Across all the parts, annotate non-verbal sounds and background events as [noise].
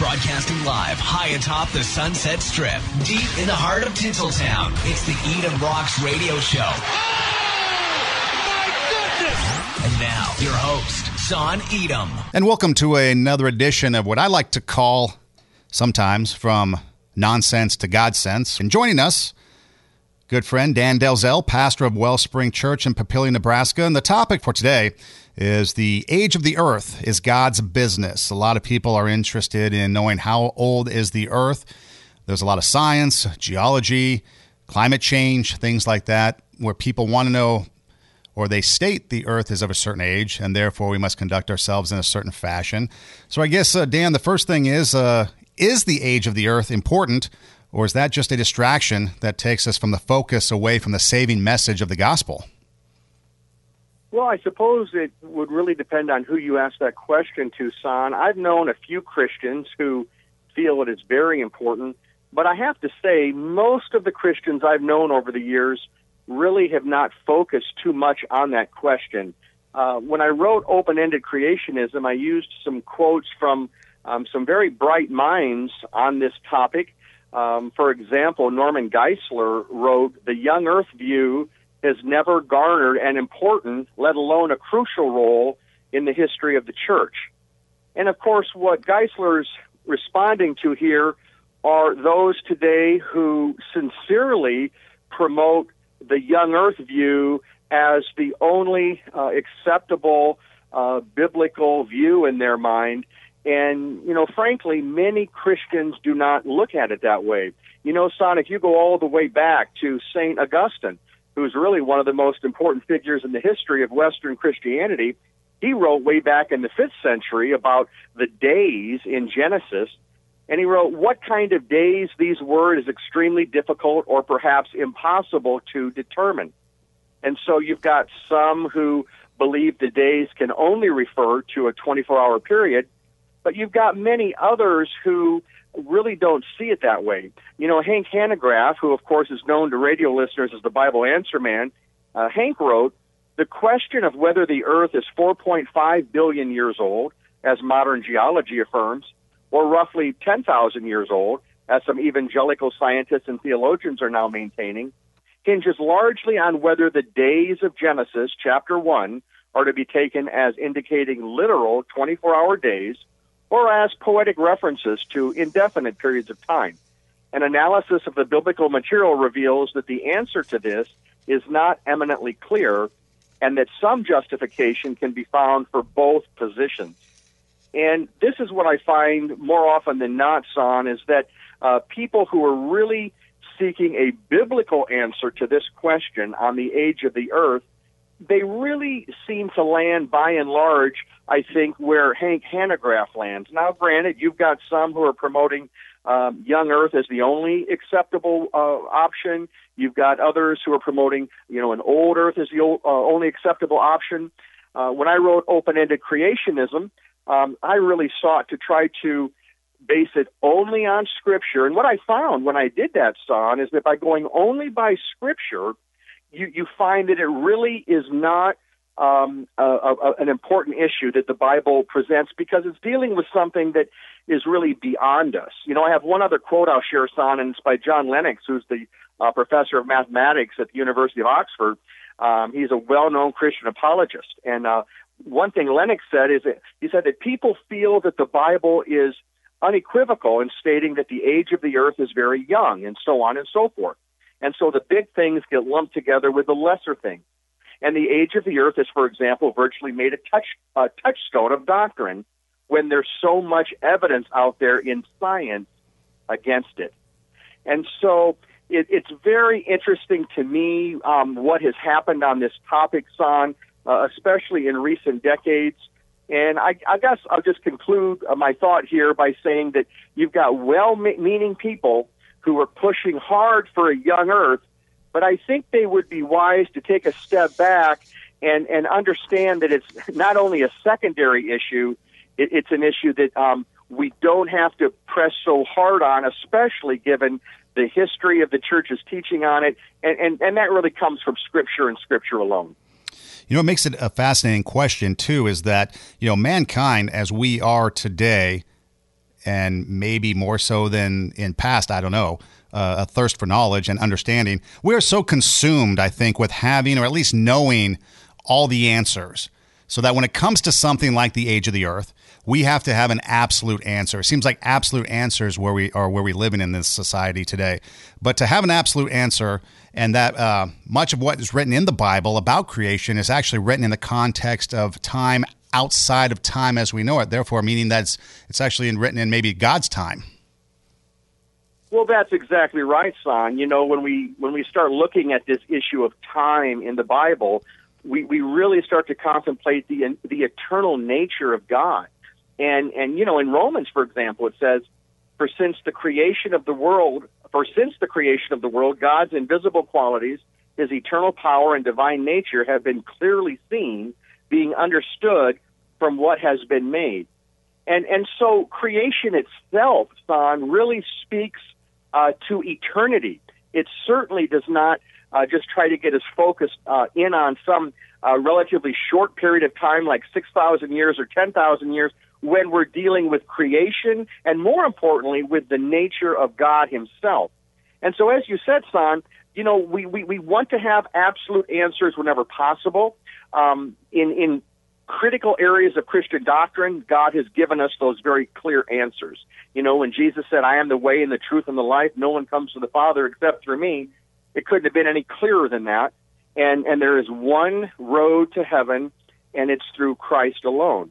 Broadcasting live high atop the Sunset Strip, deep in the heart of Tinseltown. It's the Edom Rocks Radio Show. My goodness! and now, your host, Son Edom. And welcome to another edition of what I like to call sometimes from nonsense to God sense. And joining us, good friend Dan Delzell, pastor of Wellspring Church in Papillion, Nebraska. And the topic for today is the age of the earth is God's business. A lot of people are interested in knowing how old is the earth. There's a lot of science, geology, climate change, things like that, where people want to know or they state the earth is of a certain age and therefore we must conduct ourselves in a certain fashion. So I guess, uh, Dan, the first thing is uh, is the age of the earth important or is that just a distraction that takes us from the focus away from the saving message of the gospel? Well, I suppose it would really depend on who you ask that question to, Son. I've known a few Christians who feel it is very important, but I have to say, most of the Christians I've known over the years really have not focused too much on that question. Uh, when I wrote Open Ended Creationism, I used some quotes from um, some very bright minds on this topic. Um, for example, Norman Geisler wrote, The young earth view has never garnered an important, let alone a crucial role in the history of the church. And of course, what Geisler's responding to here are those today who sincerely promote the young earth view as the only uh, acceptable uh, biblical view in their mind. And, you know, frankly, many Christians do not look at it that way. You know, Son, if you go all the way back to St. Augustine, who's really one of the most important figures in the history of Western Christianity, he wrote way back in the fifth century about the days in Genesis. And he wrote, What kind of days these were is extremely difficult or perhaps impossible to determine. And so you've got some who believe the days can only refer to a 24 hour period, but you've got many others who really don't see it that way. You know, Hank Hanegraaff, who of course is known to radio listeners as the Bible Answer Man, uh, Hank wrote, the question of whether the earth is 4.5 billion years old, as modern geology affirms, or roughly 10,000 years old, as some evangelical scientists and theologians are now maintaining, hinges largely on whether the days of Genesis chapter 1 are to be taken as indicating literal 24 hour days or as poetic references to indefinite periods of time. An analysis of the biblical material reveals that the answer to this is not eminently clear and that some justification can be found for both positions. And this is what I find more often than not, Son, is that uh, people who are really seeking a biblical answer to this question on the age of the earth they really seem to land by and large, I think, where Hank Hanegraaff lands. Now, granted, you've got some who are promoting um, young Earth as the only acceptable uh, option. You've got others who are promoting, you know, an old Earth as the old, uh, only acceptable option. Uh, when I wrote open-ended creationism, um, I really sought to try to base it only on Scripture. And what I found when I did that, Son, is that by going only by Scripture, you, you find that it really is not um, a, a, an important issue that the Bible presents because it's dealing with something that is really beyond us. You know, I have one other quote I'll share, Son, and it's by John Lennox, who's the uh, professor of mathematics at the University of Oxford. Um, he's a well-known Christian apologist, and uh, one thing Lennox said is that he said that people feel that the Bible is unequivocal in stating that the age of the earth is very young, and so on and so forth. And so the big things get lumped together with the lesser things. And the age of the earth is, for example, virtually made a touch a touchstone of doctrine when there's so much evidence out there in science against it. And so it, it's very interesting to me um, what has happened on this topic, Son, uh, especially in recent decades. And I, I guess I'll just conclude uh, my thought here by saying that you've got well-meaning people who are pushing hard for a young Earth, but I think they would be wise to take a step back and, and understand that it's not only a secondary issue, it, it's an issue that um, we don't have to press so hard on, especially given the history of the church's teaching on it, and, and, and that really comes from Scripture and Scripture alone. You know, what makes it a fascinating question, too, is that, you know, mankind as we are today and maybe more so than in past, I don't know, uh, a thirst for knowledge and understanding. We are so consumed, I think, with having or at least knowing all the answers. So that when it comes to something like the age of the earth, we have to have an absolute answer. It seems like absolute answers where we are where we living in this society today. But to have an absolute answer, and that uh, much of what is written in the Bible about creation is actually written in the context of time outside of time as we know it. Therefore, meaning that it's, it's actually written in maybe God's time. Well, that's exactly right, son. You know, when we when we start looking at this issue of time in the Bible, we, we really start to contemplate the the eternal nature of God. And and you know, in Romans, for example, it says, "For since the creation of the world, for since the creation of the world, God's invisible qualities, His eternal power and divine nature have been clearly seen, being understood from what has been made." And and so creation itself, son, really speaks uh, to eternity. It certainly does not uh, just try to get us focused uh, in on some uh, relatively short period of time, like 6,000 years or 10,000 years, when we're dealing with creation and, more importantly, with the nature of God Himself. And so, as you said, Son, you know, we, we, we want to have absolute answers whenever possible. Um, in, in critical areas of Christian doctrine, God has given us those very clear answers. You know, when Jesus said, I am the way and the truth and the life, no one comes to the Father except through me, it couldn't have been any clearer than that. And, and there is one road to heaven, and it's through Christ alone.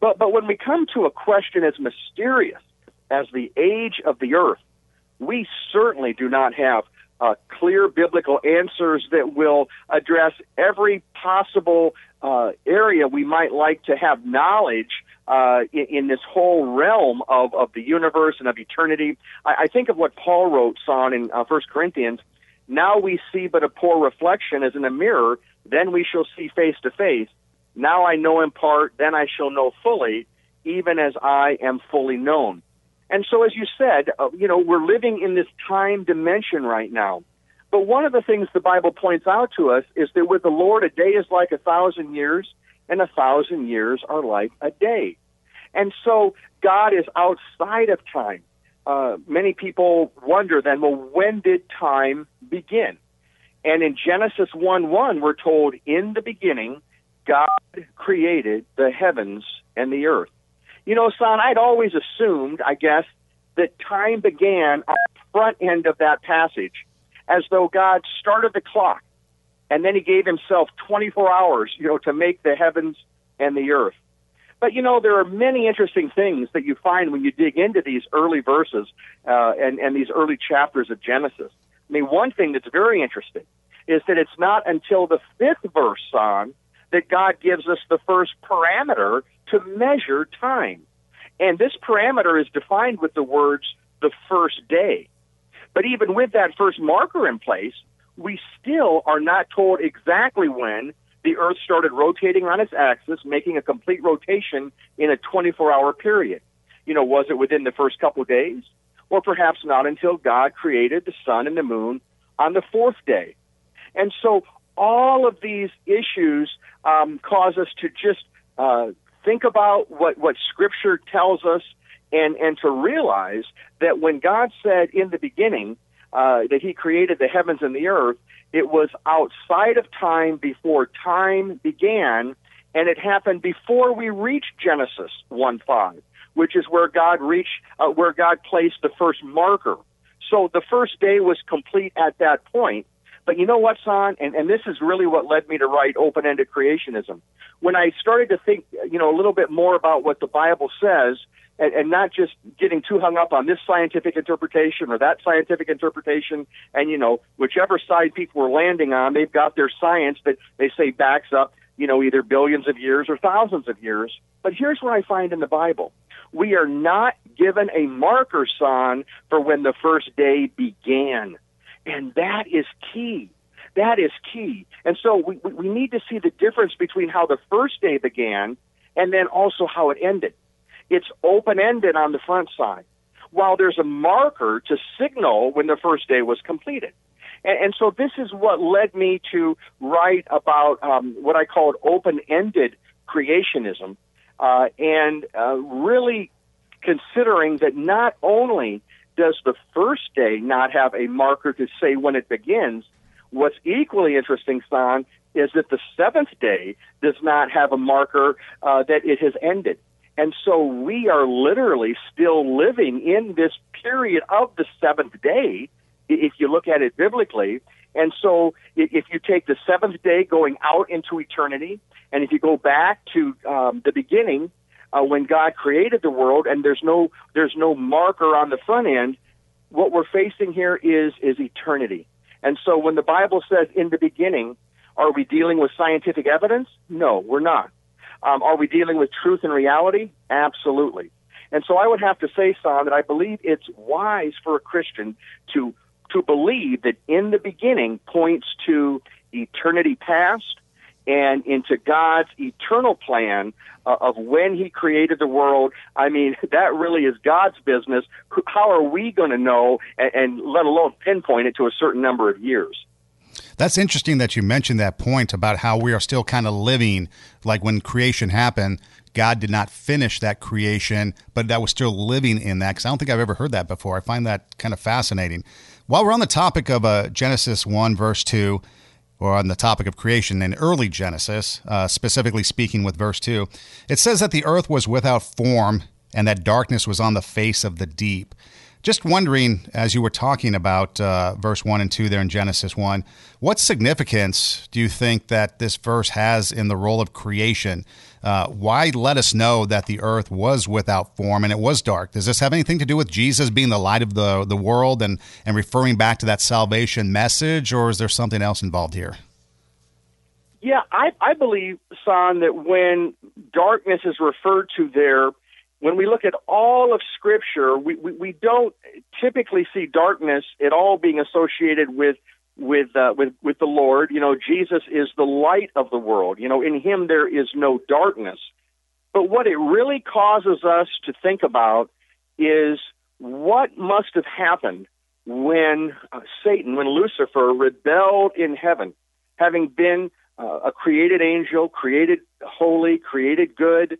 But, but when we come to a question as mysterious as the age of the earth, we certainly do not have uh, clear biblical answers that will address every possible uh, area we might like to have knowledge uh, in, in, this whole realm of, of the universe and of eternity. I, I think of what Paul wrote, son, in uh, 1 Corinthians. Now we see but a poor reflection as in a mirror, then we shall see face to face. Now I know in part, then I shall know fully, even as I am fully known. And so, as you said, uh, you know, we're living in this time dimension right now. But one of the things the Bible points out to us is that with the Lord, a day is like a thousand years, and a thousand years are like a day. And so, God is outside of time. Uh, many people wonder then, well, when did time begin? And in Genesis 1 1, we're told, in the beginning, God created the heavens and the earth. You know, son, I'd always assumed, I guess, that time began at the front end of that passage, as though God started the clock, and then He gave Himself 24 hours, you know, to make the heavens and the earth. But you know, there are many interesting things that you find when you dig into these early verses uh, and and these early chapters of Genesis. I mean, one thing that's very interesting is that it's not until the fifth verse on that God gives us the first parameter to measure time. And this parameter is defined with the words the first day. But even with that first marker in place, we still are not told exactly when the Earth started rotating on its axis, making a complete rotation in a 24 hour period. You know, was it within the first couple days? Or perhaps not until God created the sun and the moon on the fourth day. And so all of these issues um, cause us to just uh, think about what, what Scripture tells us and, and to realize that when God said in the beginning uh, that He created the heavens and the earth, it was outside of time before time began, and it happened before we reached Genesis 1 5, which is where God reached, uh, where God placed the first marker. So the first day was complete at that point. But you know what, son? And, and this is really what led me to write open ended creationism. When I started to think, you know, a little bit more about what the Bible says, and, and not just getting too hung up on this scientific interpretation or that scientific interpretation, and, you know, whichever side people are landing on, they've got their science that they say backs up, you know, either billions of years or thousands of years. But here's what I find in the Bible. We are not given a marker, son, for when the first day began. And that is key. That is key. And so we, we need to see the difference between how the first day began and then also how it ended. It's open ended on the front side, while there's a marker to signal when the first day was completed. And, and so this is what led me to write about um, what I called open ended creationism uh, and uh, really considering that not only does the first day not have a marker to say when it begins, what's equally interesting, Son, is that the seventh day does not have a marker uh, that it has ended. And so we are literally still living in this period of the seventh day, if you look at it biblically. And so if you take the seventh day going out into eternity, and if you go back to um, the beginning, uh, when God created the world, and there's no there's no marker on the front end, what we're facing here is is eternity. And so when the Bible says in the beginning, are we dealing with scientific evidence? No, we're not. Um, are we dealing with truth and reality? Absolutely. And so I would have to say, Son, that I believe it's wise for a Christian to to believe that in the beginning points to eternity past and into God's eternal plan uh, of when He created the world. I mean, [laughs] that really is God's business. How are we going to know, and, and let alone pinpoint it to a certain number of years? That's interesting that you mentioned that point about how we are still kind of living like when creation happened. God did not finish that creation, but that was still living in that. Because I don't think I've ever heard that before. I find that kind of fascinating. While we're on the topic of uh, Genesis 1, verse 2, or on the topic of creation in early Genesis, uh, specifically speaking with verse 2, it says that the earth was without form and that darkness was on the face of the deep. Just wondering, as you were talking about uh, verse 1 and 2 there in Genesis 1, what significance do you think that this verse has in the role of creation? Uh, why let us know that the earth was without form and it was dark? Does this have anything to do with Jesus being the light of the, the world and, and referring back to that salvation message, or is there something else involved here? Yeah, I, I believe, Son, that when darkness is referred to there, when we look at all of Scripture, we, we, we don't typically see darkness at all being associated with with uh, with with the Lord. You know, Jesus is the light of the world. You know, in Him there is no darkness. But what it really causes us to think about is what must have happened when uh, Satan, when Lucifer rebelled in heaven, having been uh, a created angel, created holy, created good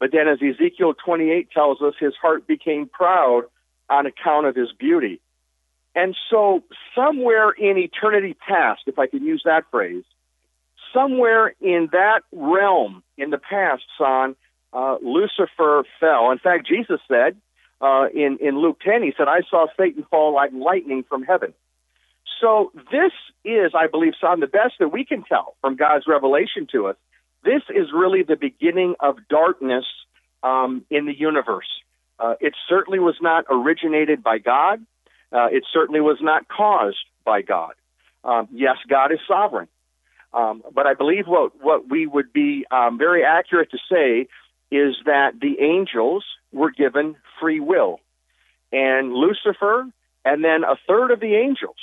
but then, as Ezekiel 28 tells us, his heart became proud on account of his beauty. And so, somewhere in eternity past, if I can use that phrase, somewhere in that realm in the past, son, uh, Lucifer fell. In fact, Jesus said uh, in, in Luke 10, he said, I saw Satan fall like lightning from heaven. So, this is, I believe, son, the best that we can tell from God's revelation to us this is really the beginning of darkness um, in the universe. Uh, it certainly was not originated by God. Uh, it certainly was not caused by God. Um, yes, God is sovereign. Um, but I believe what, what we would be um, very accurate to say is that the angels were given free will. And Lucifer and then a third of the angels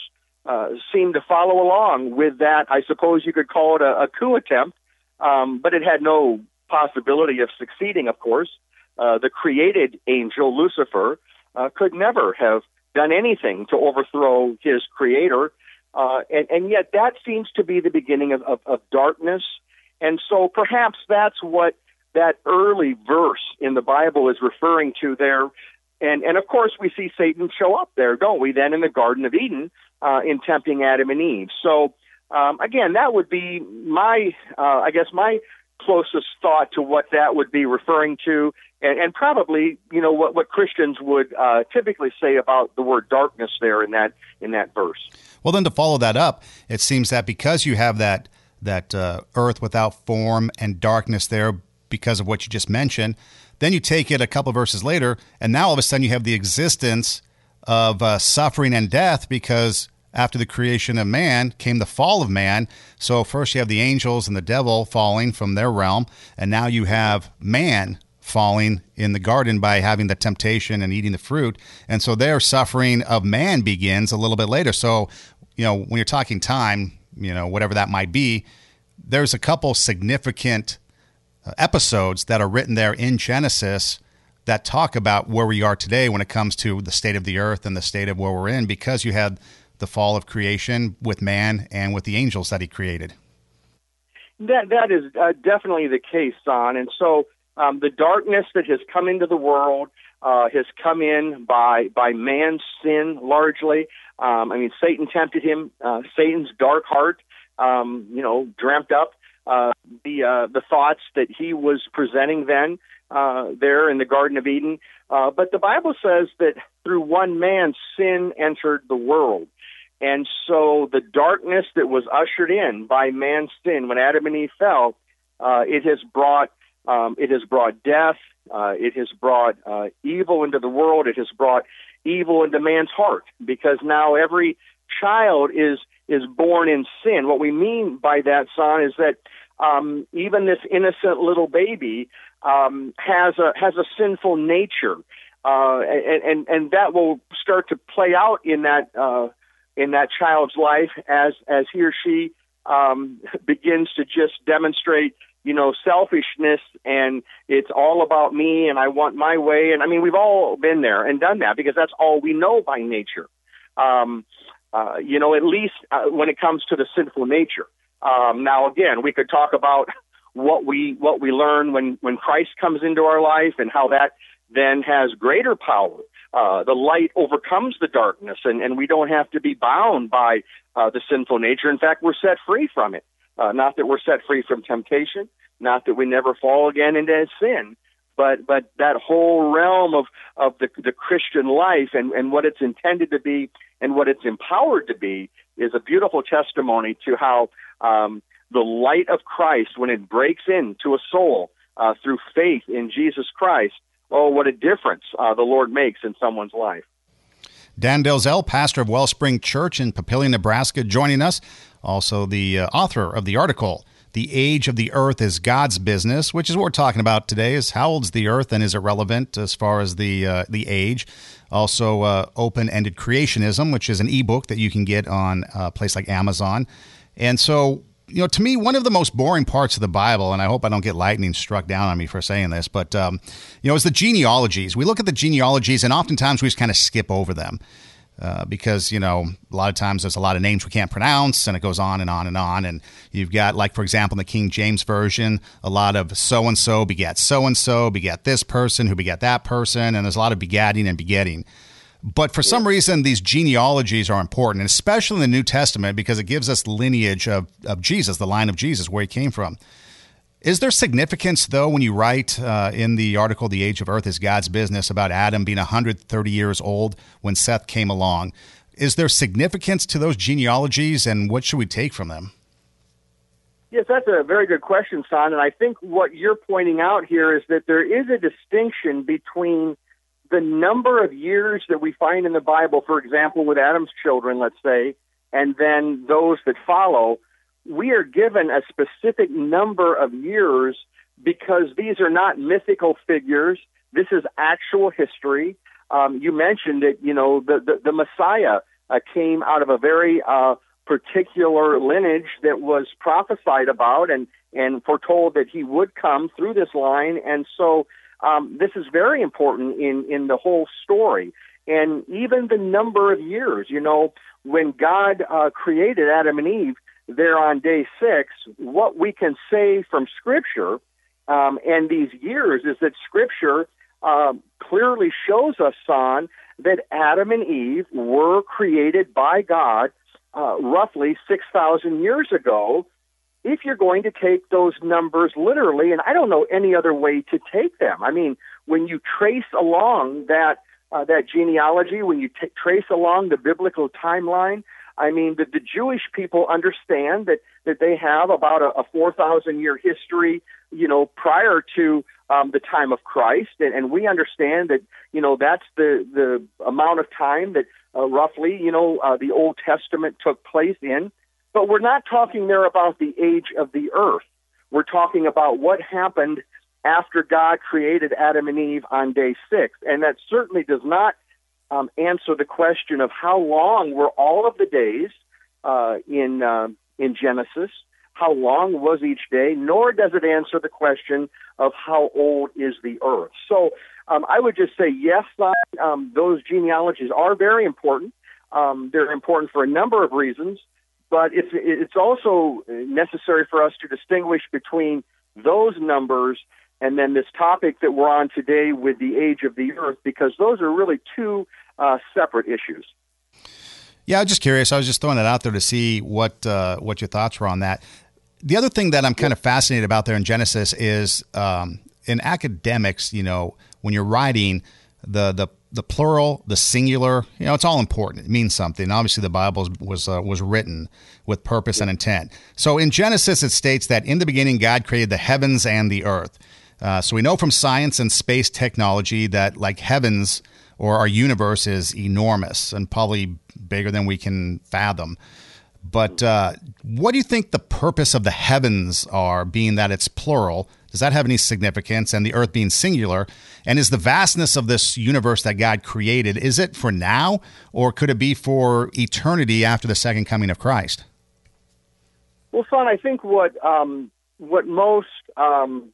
uh, seemed to follow along with that. I suppose you could call it a, a coup attempt um, but it had no possibility of succeeding, of course. Uh, the created angel, Lucifer, uh, could never have done anything to overthrow his creator. Uh, and, and yet that seems to be the beginning of, of, of darkness. And so perhaps that's what that early verse in the Bible is referring to there. And, and of course, we see Satan show up there, don't we, then in the Garden of Eden uh, in tempting Adam and Eve. So um, again, that would be my, uh, I guess, my closest thought to what that would be referring to, and, and probably, you know, what, what Christians would uh, typically say about the word darkness there in that in that verse. Well, then to follow that up, it seems that because you have that that uh, earth without form and darkness there because of what you just mentioned, then you take it a couple verses later, and now all of a sudden you have the existence of uh, suffering and death because after the creation of man came the fall of man. So first you have the angels and the devil falling from their realm, and now you have man falling in the garden by having the temptation and eating the fruit. And so their suffering of man begins a little bit later. So, you know, when you're talking time, you know, whatever that might be, there's a couple significant uh, episodes that are written there in Genesis that talk about where we are today when it comes to the state of the earth and the state of where we're in because you had the fall of creation with man and with the angels that he created. That that is uh, definitely the case, Son. And so um, the darkness that has come into the world uh, has come in by by man's sin largely. Um, I mean, Satan tempted him. Uh, Satan's dark heart, um, you know, dreamt up uh, the uh, the thoughts that he was presenting then uh, there in the Garden of Eden. Uh, but the Bible says that through one man sin entered the world. And so the darkness that was ushered in by man's sin when Adam and Eve fell, uh, it has brought um, it has brought death. Uh, it has brought uh, evil into the world. It has brought evil into man's heart because now every child is is born in sin. What we mean by that, son, is that um, even this innocent little baby um, has a has a sinful nature, uh, and, and and that will start to play out in that uh, in that child's life as as he or she um, [laughs] begins to just demonstrate you know selfishness and it's all about me and I want my way and I mean we've all been there and done that because that's all we know by nature. Um, uh, you know, at least uh, when it comes to the sinful nature. Um, now, again, we could talk about [laughs] what we what we learn when when Christ comes into our life and how that then has greater power. Uh, the light overcomes the darkness, and, and we don't have to be bound by uh, the sinful nature. In fact, we're set free from it. Uh, not that we're set free from temptation, not that we never fall again into sin, but but that whole realm of of the the Christian life and and what it's intended to be and what it's empowered to be is a beautiful testimony to how um, the light of Christ, when it breaks into a soul uh, through faith in Jesus Christ, oh, what a difference uh, the Lord makes in someone's life. Dan Delzell, pastor of Wellspring Church in Papillion, Nebraska, joining us. Also, the uh, author of the article, The Age of the Earth is God's Business, which is what we're talking about today, is how old's the earth and is it relevant as far as the, uh, the age? Also, uh, Open-Ended Creationism, which is an ebook that you can get on a place like Amazon. And so, you know, to me, one of the most boring parts of the Bible, and I hope I don't get lightning struck down on me for saying this, but, um, you know, is the genealogies. We look at the genealogies, and oftentimes we just kind of skip over them. Uh, because you know a lot of times there's a lot of names we can't pronounce and it goes on and on and on and you've got like for example in the king james version a lot of so and so begat so and so begat this person who begat that person and there's a lot of begatting and begetting but for some reason, these genealogies are important, especially in the New Testament because it gives us lineage of, of Jesus, the line of Jesus, where he came from. Is there significance, though, when you write uh, in the article, The Age of Earth is God's Business, about Adam being 130 years old when Seth came along? Is there significance to those genealogies, and what should we take from them? Yes, that's a very good question, Son. And I think what you're pointing out here is that there is a distinction between the number of years that we find in the Bible, for example, with Adam's children, let's say, and then those that follow, we are given a specific number of years because these are not mythical figures. This is actual history. Um, you mentioned that, you know, the, the, the Messiah uh, came out of a very uh, particular lineage that was prophesied about and, and foretold that he would come through this line. And so um, this is very important in, in the whole story. And even the number of years, you know, when God uh, created Adam and Eve there on day six, what we can say from Scripture um, and these years is that Scripture uh, clearly shows us, son, that Adam and Eve were created by God uh, roughly 6,000 years ago if you're going to take those numbers literally, and I don't know any other way to take them. I mean, when you trace along that uh, that genealogy, when you t- trace along the biblical timeline, I mean, the, the Jewish people understand that that they have about a, a four thousand year history, you know, prior to um, the time of Christ, and, and we understand that you know that's the the amount of time that uh, roughly, you know, uh, the Old Testament took place in. But we're not talking there about the age of the earth. We're talking about what happened after God created Adam and Eve on day six. And that certainly does not um, answer the question of how long were all of the days uh, in, uh, in Genesis, how long was each day, nor does it answer the question of how old is the earth. So um, I would just say, yes, um, those genealogies are very important. Um, they're important for a number of reasons. But it's it's also necessary for us to distinguish between those numbers and then this topic that we're on today with the age of the earth, because those are really two uh, separate issues. Yeah, I was just curious. I was just throwing it out there to see what uh, what your thoughts were on that. The other thing that I'm kind of fascinated about there in Genesis is um, in academics, you know, when you're writing the the the plural, the singular, you know, it's all important. It means something. Obviously, the Bible was uh, was written with purpose and intent. So in Genesis, it states that in the beginning, God created the heavens and the earth. Uh, so we know from science and space technology that, like heavens or our universe, is enormous and probably bigger than we can fathom. But uh, what do you think the purpose of the heavens are, being that it's plural? Does that have any significance? And the earth being singular? And is the vastness of this universe that God created, is it for now, or could it be for eternity after the second coming of Christ? Well, son, I think what um, what most um,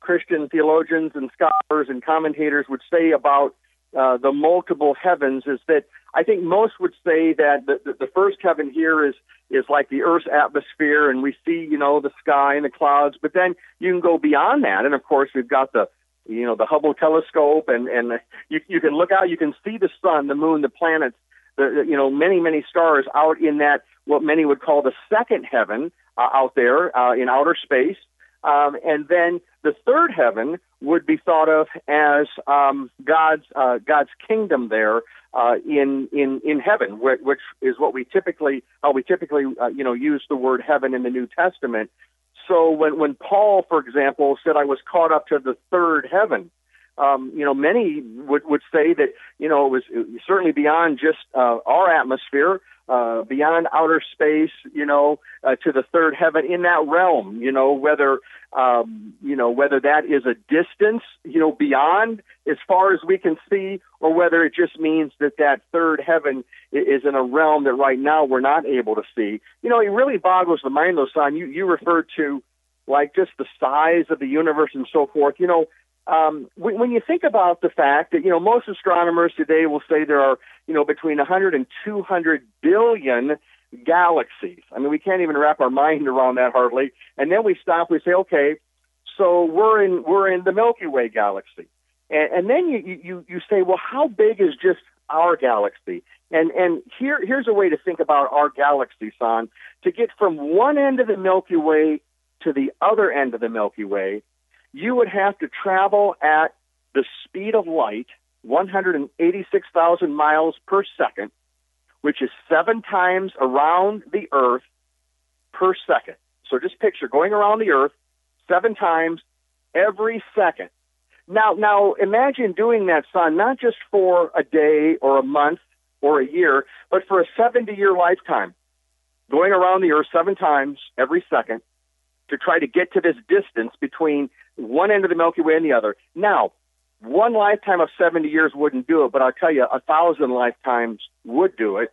Christian theologians and scholars and commentators would say about uh, the multiple heavens is that I think most would say that the, the, first heaven here is is like the Earth's atmosphere, and we see you know the sky and the clouds. But then you can go beyond that, and of course we've got the you know the Hubble telescope, and and you you can look out, you can see the sun, the moon, the planets, the you know many many stars out in that what many would call the second heaven uh, out there uh, in outer space. Um, and then the third heaven would be thought of as um, God's uh, God's kingdom there uh, in in in heaven, which is what we typically how we typically uh, you know use the word heaven in the New Testament. So when when Paul, for example, said I was caught up to the third heaven, um, you know many would would say that you know it was certainly beyond just uh, our atmosphere uh, beyond outer space, you know, uh, to the third heaven in that realm, you know, whether, um, you know, whether that is a distance, you know, beyond as far as we can see, or whether it just means that that third heaven is in a realm that right now we're not able to see. You know, it really boggles the mind, though, son. You, you referred to like just the size of the universe and so forth. You know, um, when, when you think about the fact that you know most astronomers today will say there are you know between 100 and 200 billion galaxies. I mean, we can't even wrap our mind around that hardly. And then we stop. We say, okay, so we're in we're in the Milky Way galaxy, and, and then you you you say, well, how big is just our galaxy? And and here here's a way to think about our galaxy, son. To get from one end of the Milky Way to the other end of the Milky Way, you would have to travel at the speed of light, 186,000 miles per second, which is seven times around the Earth per second. So just picture going around the Earth seven times every second. Now, now imagine doing that, son, not just for a day or a month or a year, but for a 70 year lifetime, going around the Earth seven times every second to try to get to this distance between one end of the Milky Way and the other. Now, one lifetime of 70 years wouldn't do it, but I'll tell you, a thousand lifetimes would do it.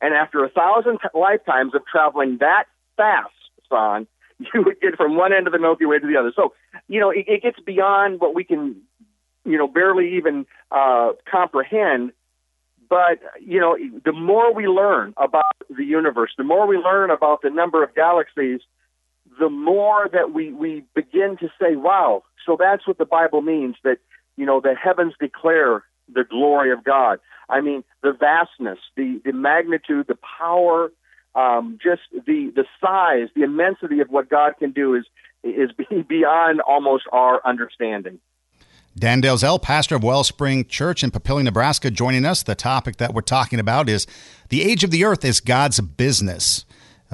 And after a thousand t- lifetimes of traveling that fast, son, [laughs] you would get from one end of the Milky Way to the other. So, you know, it, it gets beyond what we can, you know, barely even uh, comprehend. But, you know, the more we learn about the universe, the more we learn about the number of galaxies, the more that we, we begin to say, wow, so that's what the Bible means that, you know, the heavens declare the glory of God. I mean, the vastness, the, the magnitude, the power, um, just the, the size, the immensity of what God can do is, is [laughs] beyond almost our understanding. Dan Delzell, pastor of Wellspring Church in Papillion, Nebraska, joining us. The topic that we're talking about is the age of the earth is God's business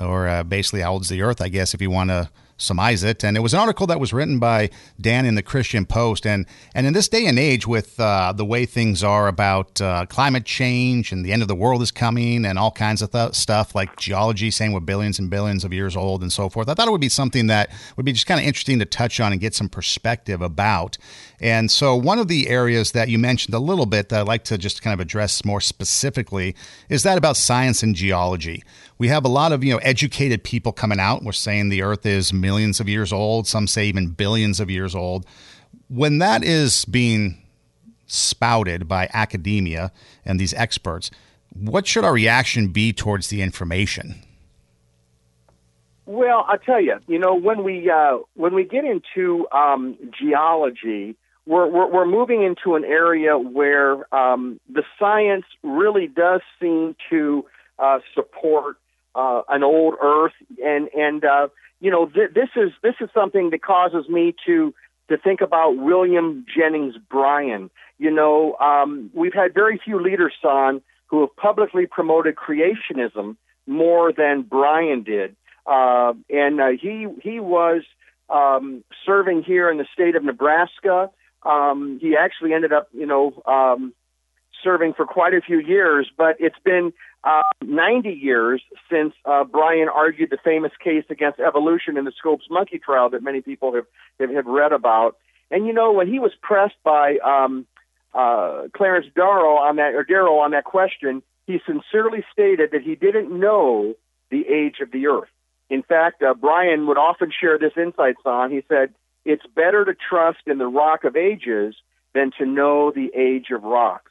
or uh, basically how old's the Earth, I guess, if you want to surmise it. And it was an article that was written by Dan in the Christian Post. And and in this day and age, with uh, the way things are about uh, climate change and the end of the world is coming and all kinds of th- stuff like geology saying we're billions and billions of years old and so forth, I thought it would be something that would be just kind of interesting to touch on and get some perspective about. And so one of the areas that you mentioned a little bit that I'd like to just kind of address more specifically is that about science and geology. We have a lot of you know educated people coming out. We're saying the Earth is millions of years old. Some say even billions of years old. When that is being spouted by academia and these experts, what should our reaction be towards the information? Well, I'll tell you. You know, when we uh, when we get into um, geology, we're, we're, we're moving into an area where um, the science really does seem to uh, support uh, an old Earth, and and uh, you know th- this is this is something that causes me to to think about William Jennings Bryan. You know, um, we've had very few leaders on who have publicly promoted creationism more than Bryan did. Uh, and uh, he he was um, serving here in the state of Nebraska. Um, he actually ended up, you know, um, serving for quite a few years. But it's been uh, 90 years since uh, Bryan argued the famous case against evolution in the Scopes monkey trial that many people have, have, have read about. And you know, when he was pressed by um, uh, Clarence Darrow on that or Darrow on that question, he sincerely stated that he didn't know the age of the Earth. In fact, uh, Bryan would often share this insight on. He said, "It's better to trust in the rock of ages than to know the age of rocks."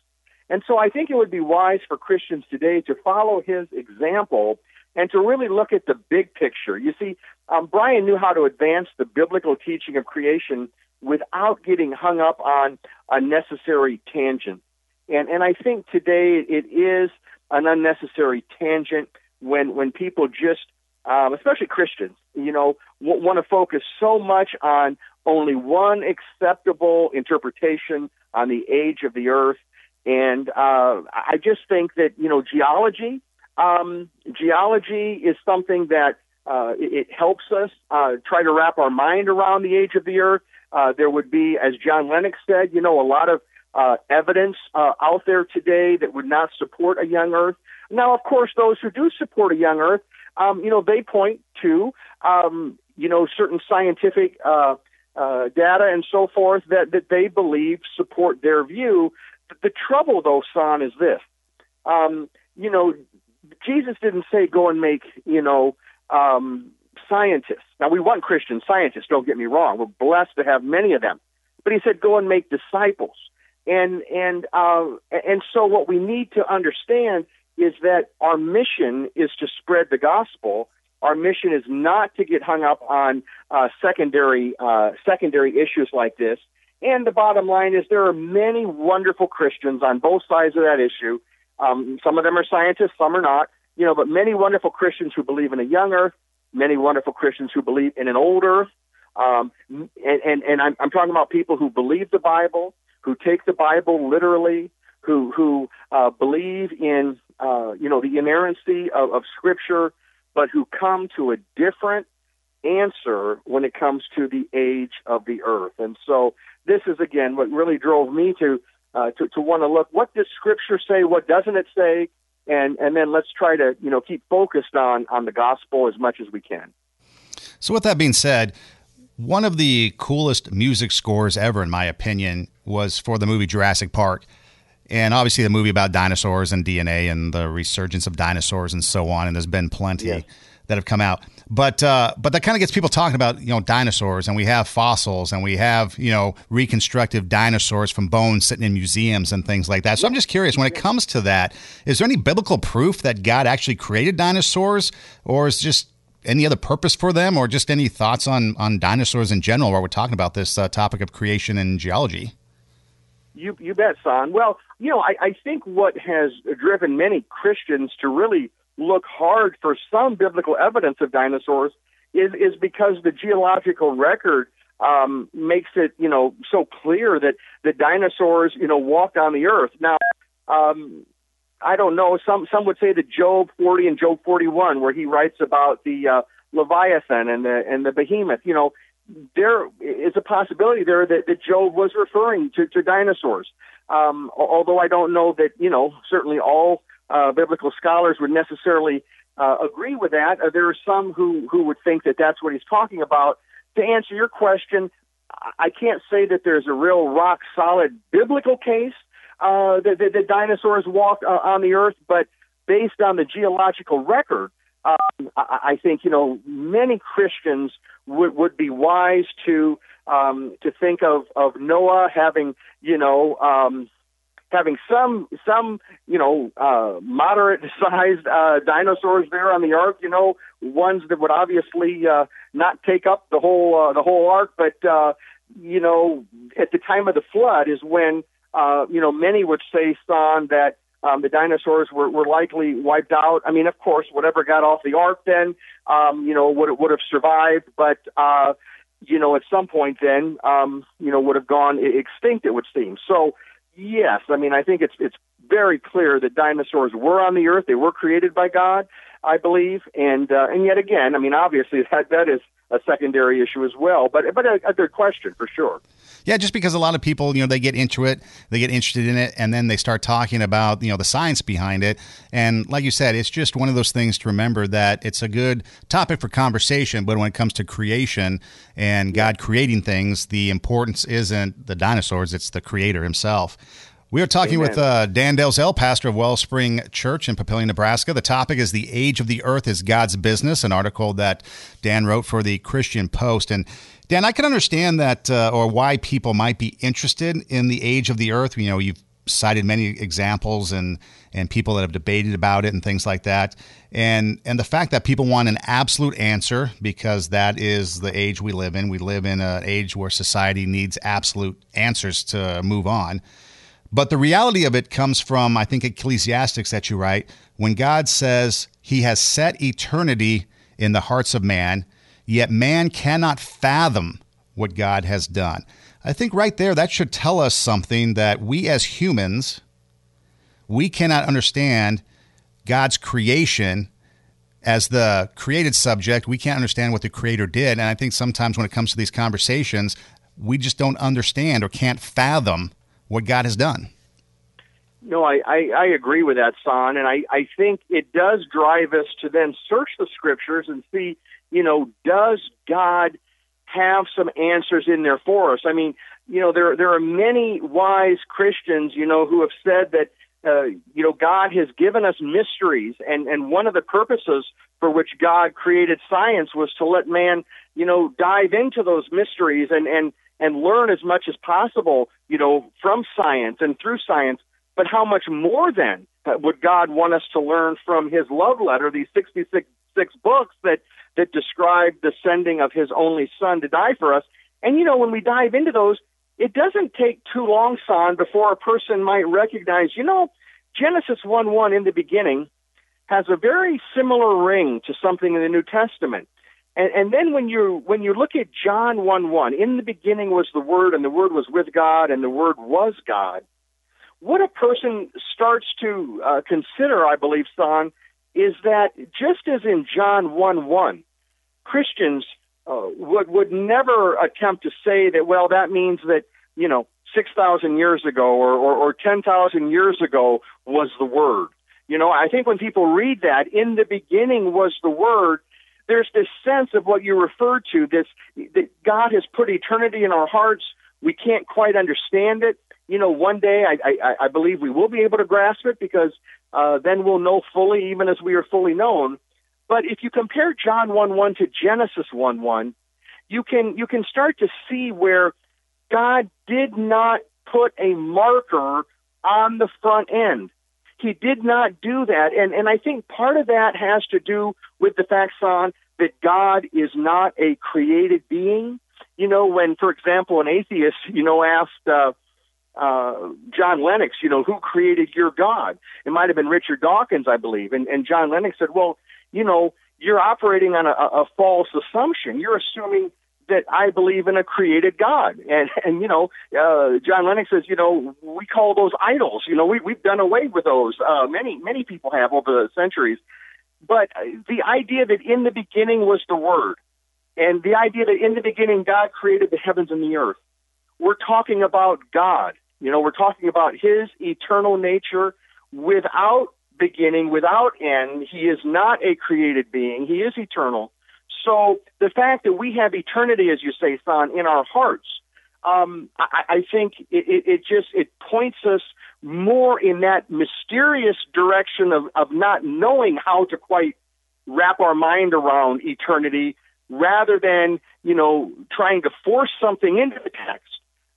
And so, I think it would be wise for Christians today to follow his example and to really look at the big picture. You see, um, Bryan knew how to advance the biblical teaching of creation without getting hung up on unnecessary tangents. And and I think today it is an unnecessary tangent when when people just, um, especially Christians, you know, w- want to focus so much on only one acceptable interpretation on the age of the earth. And uh, I just think that you know geology, um, geology is something that uh, it, it helps us uh, try to wrap our mind around the age of the earth. Uh, there would be, as John Lennox said, you know, a lot of uh, evidence uh, out there today that would not support a young Earth. Now, of course, those who do support a young Earth, um, you know, they point to, um, you know, certain scientific uh, uh, data and so forth that, that they believe support their view. The trouble, though, son, is this. Um, you know, Jesus didn't say go and make, you know, um, scientists. Now, we want Christian scientists, don't get me wrong. We're blessed to have many of them. But he said go and make disciples. And and uh, and so what we need to understand is that our mission is to spread the gospel. Our mission is not to get hung up on uh, secondary uh, secondary issues like this. And the bottom line is there are many wonderful Christians on both sides of that issue. Um, some of them are scientists, some are not. You know, but many wonderful Christians who believe in a young earth, many wonderful Christians who believe in an old earth. Um, and and, and I'm, I'm talking about people who believe the Bible, who take the Bible literally, who who uh, believe in uh, you know the inerrancy of, of Scripture, but who come to a different answer when it comes to the age of the earth. And so this is again what really drove me to uh, to, to want to look what does Scripture say, what doesn't it say, and and then let's try to you know keep focused on on the gospel as much as we can. So with that being said, one of the coolest music scores ever, in my opinion, was for the movie Jurassic Park. And obviously, the movie about dinosaurs and DNA and the resurgence of dinosaurs and so on. And there's been plenty yes. that have come out. But uh, but that kind of gets people talking about you know dinosaurs, and we have fossils, and we have you know reconstructive dinosaurs from bones sitting in museums and things like that. So I'm just curious, when it comes to that, is there any biblical proof that God actually created dinosaurs, or is just any other purpose for them, or just any thoughts on on dinosaurs in general? While we're talking about this uh, topic of creation and geology. You you bet, son. Well, you know, I, I think what has driven many Christians to really look hard for some biblical evidence of dinosaurs is is because the geological record um, makes it you know so clear that the dinosaurs you know walked on the earth. Now, um, I don't know. Some some would say that Job 40 and Job 41, where he writes about the uh, Leviathan and the and the behemoth. You know, there is a possibility there that, that Job was referring to, to dinosaurs. Um, although I don't know that, you know, certainly all uh, biblical scholars would necessarily uh, agree with that. Uh, there are some who, who would think that that's what he's talking about. To answer your question, I can't say that there's a real rock solid biblical case uh, that, that, that dinosaurs walked uh, on the earth, but based on the geological record, um, I, I think you know many Christians would would be wise to um, to think of of Noah having you know um, having some some you know uh, moderate [laughs] sized uh, dinosaurs there on the ark. You know, ones that would obviously uh, not take up the whole uh, the whole ark, but uh, you know, at the time of the flood is when uh, you know many would say, son, that um, the dinosaurs were, were likely wiped out. I mean, of course, whatever got off the ark then, um, you know, would would have survived, but uh, you know, at some point then, um, you know, would have gone extinct. It would seem. So, yes, I mean, I think it's it's very clear that dinosaurs were on the earth. They were created by God, I believe, and uh, and yet again, I mean, obviously that that is a secondary issue as well. But but a, a good question for sure. Yeah, just because a lot of people, you know, they get into it, they get interested in it, and then they start talking about, you know, the science behind it. And like you said, it's just one of those things to remember that it's a good topic for conversation. But when it comes to creation and God creating things, the importance isn't the dinosaurs; it's the Creator Himself. We are talking Amen. with uh, Dan Delzell, pastor of Wellspring Church in Papillion, Nebraska. The topic is The Age of the Earth is God's Business, an article that Dan wrote for the Christian Post. And Dan, I can understand that uh, or why people might be interested in the age of the Earth. You know, you've cited many examples and and people that have debated about it and things like that. And and the fact that people want an absolute answer because that is the age we live in. We live in an age where society needs absolute answers to move on. But the reality of it comes from, I think, Ecclesiastes that you write, when God says he has set eternity in the hearts of man, yet man cannot fathom what God has done. I think right there, that should tell us something that we as humans, we cannot understand God's creation as the created subject. We can't understand what the creator did. And I think sometimes when it comes to these conversations, we just don't understand or can't fathom what God has done. No, I, I, I agree with that, Son, and I, I think it does drive us to then search the scriptures and see, you know, does God have some answers in there for us? I mean, you know, there there are many wise Christians, you know, who have said that uh, you know, God has given us mysteries, and and one of the purposes for which God created science was to let man, you know, dive into those mysteries and and and learn as much as possible, you know, from science and through science. But how much more then would God want us to learn from His love letter, these 66 six books that that describe the sending of His only Son to die for us? And you know, when we dive into those, it doesn't take too long, son, before a person might recognize, you know, Genesis 1 1 in the beginning has a very similar ring to something in the New Testament. And, and then when you when you look at John one one, in the beginning was the Word, and the Word was with God, and the Word was God. What a person starts to uh, consider, I believe, son, is that just as in John one one, Christians uh, would would never attempt to say that. Well, that means that you know six thousand years ago or, or, or ten thousand years ago was the Word. You know, I think when people read that, in the beginning was the Word, there's this sense of what you referred to, this that God has put eternity in our hearts. We can't quite understand it. You know, one day I, I, I believe we will be able to grasp it because uh, then we'll know fully, even as we are fully known. But if you compare John 1 1 to Genesis 1 1, you can, you can start to see where God did not put a marker on the front end. He did not do that. And, and I think part of that has to do with the fact, Son, that God is not a created being. You know, when, for example, an atheist, you know, asked uh, uh, John Lennox, you know, who created your God? It might have been Richard Dawkins, I believe. And, and John Lennox said, well, you know, you're operating on a, a false assumption. You're assuming that I believe in a created God. And, and you know, uh, John Lennox says, you know, we call those idols. You know, we, we've done away with those. Uh, many, many people have over the centuries. But the idea that in the beginning was the Word, and the idea that in the beginning God created the heavens and the earth, we're talking about God. You know, we're talking about His eternal nature without beginning, without end. He is not a created being, He is eternal. So the fact that we have eternity, as you say, Son, in our hearts, um, I, I think it, it, it just it points us more in that mysterious direction of, of not knowing how to quite wrap our mind around eternity rather than, you know, trying to force something into the text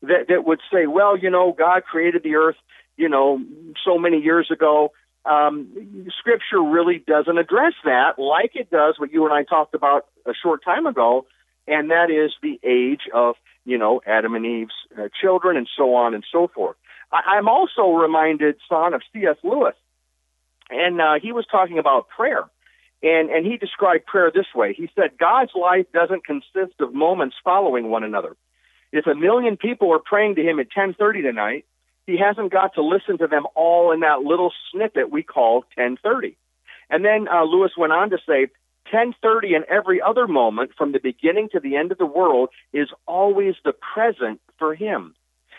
that, that would say, well, you know, God created the earth, you know, so many years ago. Um, scripture really doesn't address that like it does what you and I talked about a short time ago, and that is the age of, you know, Adam and Eve's uh, children and so on and so forth. I, I'm also reminded, son, of C.S. Lewis, and uh, he was talking about prayer. And, and he described prayer this way. He said, God's life doesn't consist of moments following one another. If a million people are praying to him at 1030 tonight, he hasn't got to listen to them all in that little snippet we call 1030. And then uh, Lewis went on to say, 1030 and every other moment from the beginning to the end of the world is always the present for him.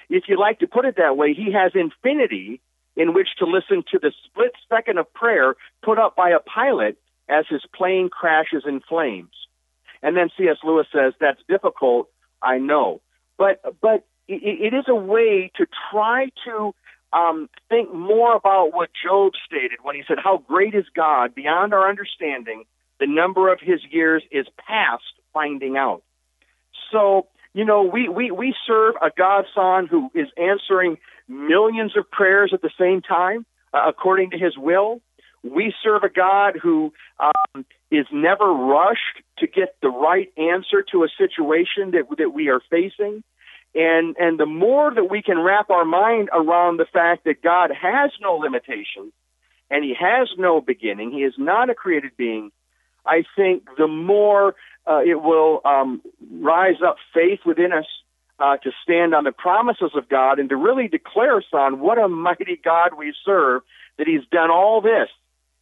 If you like to put it that way, he has infinity in which to listen to the split second of prayer put up by a pilot as his plane crashes in flames. And then C.S. Lewis says, that's difficult, I know. But, but it, it is a way to try to um, think more about what Job stated when he said, How great is God beyond our understanding? The number of his years is past finding out. So, you know, we, we, we serve a God son who is answering millions of prayers at the same time, uh, according to his will. We serve a God who um, is never rushed to get the right answer to a situation that, that we are facing. And, and the more that we can wrap our mind around the fact that God has no limitations and he has no beginning, he is not a created being, I think the more uh, it will um, rise up faith within us uh, to stand on the promises of God and to really declare, son, what a mighty God we serve, that he's done all this.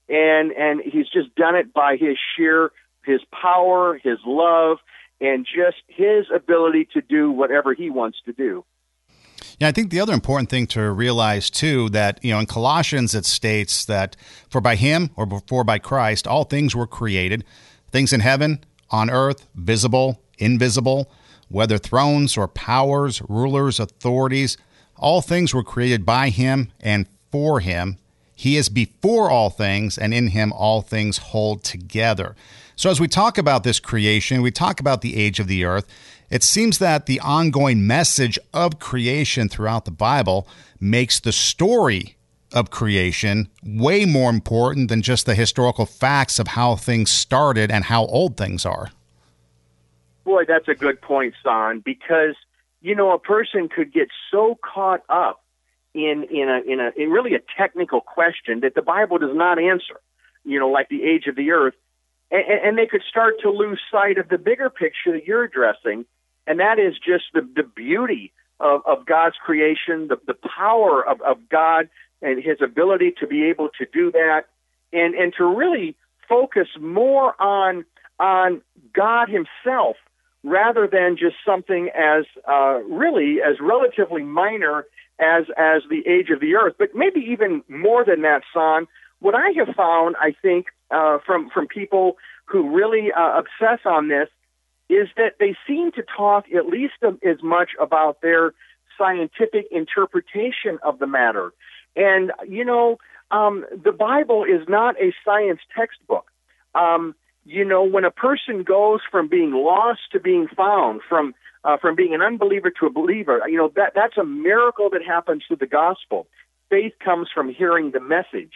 And and he's just done it by his sheer his power, his love, and just his ability to do whatever he wants to do. Yeah, I think the other important thing to realize too that you know in Colossians it states that for by him or before by Christ all things were created, things in heaven, on earth, visible, invisible, whether thrones or powers, rulers, authorities, all things were created by him and for him, he is before all things, and in him all things hold together. So, as we talk about this creation, we talk about the age of the earth, it seems that the ongoing message of creation throughout the Bible makes the story of creation way more important than just the historical facts of how things started and how old things are. Boy, that's a good point, Son, because, you know, a person could get so caught up in in a in a in really a technical question that the Bible does not answer. You know, like the age of the earth, and, and they could start to lose sight of the bigger picture that you're addressing, and that is just the the beauty of, of God's creation, the the power of, of God and His ability to be able to do that, and and to really focus more on on God Himself rather than just something as uh, really as relatively minor as as the age of the earth. But maybe even more than that, son. What I have found, I think, uh, from from people who really uh, obsess on this, is that they seem to talk at least as much about their scientific interpretation of the matter. And you know, um, the Bible is not a science textbook. Um, you know, when a person goes from being lost to being found, from uh, from being an unbeliever to a believer. You know, that, that's a miracle that happens through the gospel. Faith comes from hearing the message.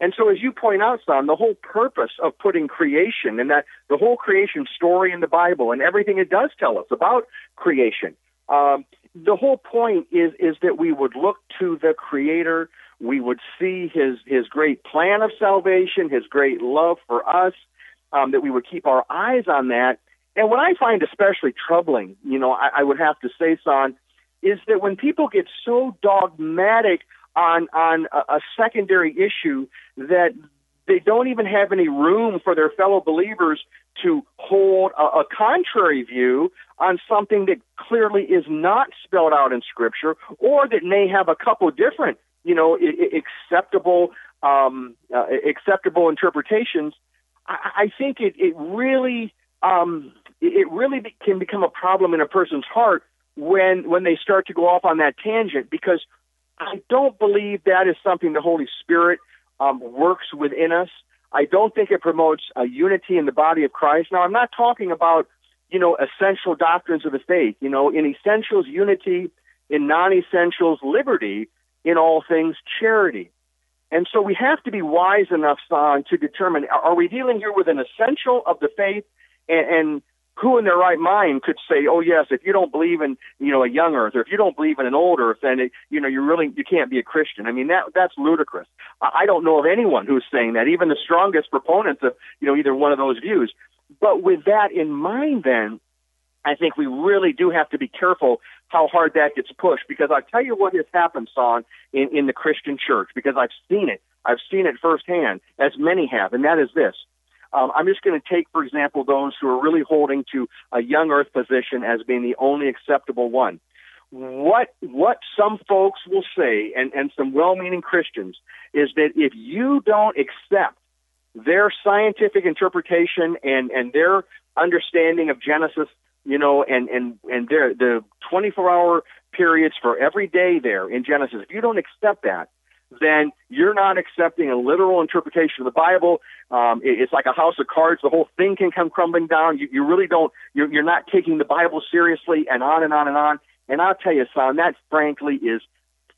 And so, as you point out, son, the whole purpose of putting creation and that the whole creation story in the Bible and everything it does tell us about creation, um, the whole point is is that we would look to the Creator. We would see His His great plan of salvation, His great love for us. Um, that we would keep our eyes on that, and what I find especially troubling, you know, I, I would have to say, Son, is that when people get so dogmatic on on a, a secondary issue that they don't even have any room for their fellow believers to hold a, a contrary view on something that clearly is not spelled out in Scripture, or that may have a couple different, you know, I- acceptable um, uh, acceptable interpretations. I, I think it, it really um, it really can become a problem in a person's heart when when they start to go off on that tangent because I don't believe that is something the Holy Spirit um, works within us. I don't think it promotes a unity in the body of Christ. Now, I'm not talking about you know essential doctrines of the faith. You know, in essentials, unity in non essentials liberty, in all things charity. And so we have to be wise enough, Son, to determine are we dealing here with an essential of the faith and, and who in their right mind could say, "Oh yes, if you don't believe in you know a young Earth, or if you don't believe in an old Earth, then it, you know you really you can't be a Christian." I mean that that's ludicrous. I I don't know of anyone who's saying that, even the strongest proponents of you know either one of those views. But with that in mind, then I think we really do have to be careful how hard that gets pushed because I tell you what has happened, Son, in in the Christian church because I've seen it. I've seen it firsthand, as many have, and that is this um, I'm just going to take, for example, those who are really holding to a young earth position as being the only acceptable one. What what some folks will say, and, and some well-meaning Christians, is that if you don't accept their scientific interpretation and, and their understanding of Genesis, you know, and, and, and their the 24 hour periods for every day there in Genesis, if you don't accept that, then you're not accepting a literal interpretation of the Bible. Um, it, it's like a house of cards. The whole thing can come crumbling down. You, you really don't, you're, you're not taking the Bible seriously and on and on and on. And I'll tell you, son, that frankly is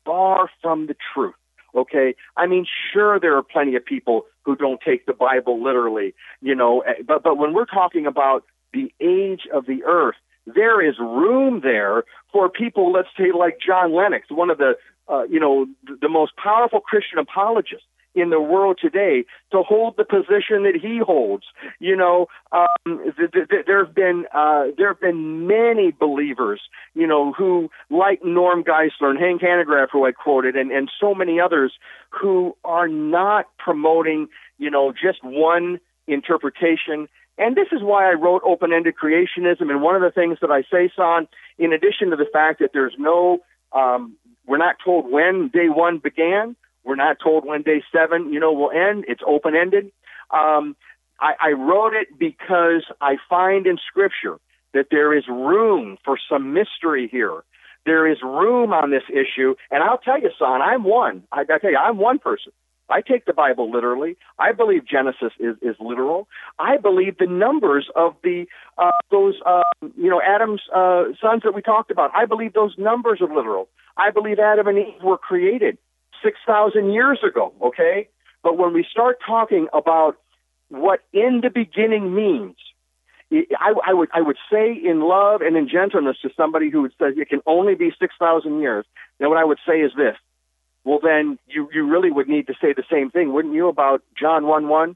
far from the truth. Okay. I mean, sure, there are plenty of people who don't take the Bible literally, you know, eh, but, but when we're talking about the age of the earth, there is room there for people, let's say like John Lennox, one of the uh, you know, the, the most powerful Christian apologist in the world today to hold the position that he holds. You know, um, th- th- there have been uh, there have been many believers, you know, who like Norm Geisler and Hank Hanegraaff, who I quoted, and and so many others who are not promoting, you know, just one interpretation. And this is why I wrote open-ended creationism. And one of the things that I say, Son, in addition to the fact that there's no um, we're not told when day one began. We're not told when day seven, you know, will end. It's open ended. Um, I, I wrote it because I find in Scripture that there is room for some mystery here. There is room on this issue, and I'll tell you, son, I'm one. I, I tell you, I'm one person. I take the Bible literally. I believe Genesis is, is literal. I believe the numbers of the uh, those uh, you know Adam's uh, sons that we talked about. I believe those numbers are literal. I believe Adam and Eve were created 6,000 years ago, okay? But when we start talking about what in the beginning means, I, I, would I would say in love and in gentleness to somebody who says it can only be six thousand years. Then what I would say is this: Well, then you you really would need to say the same thing, wouldn't you, about John one one?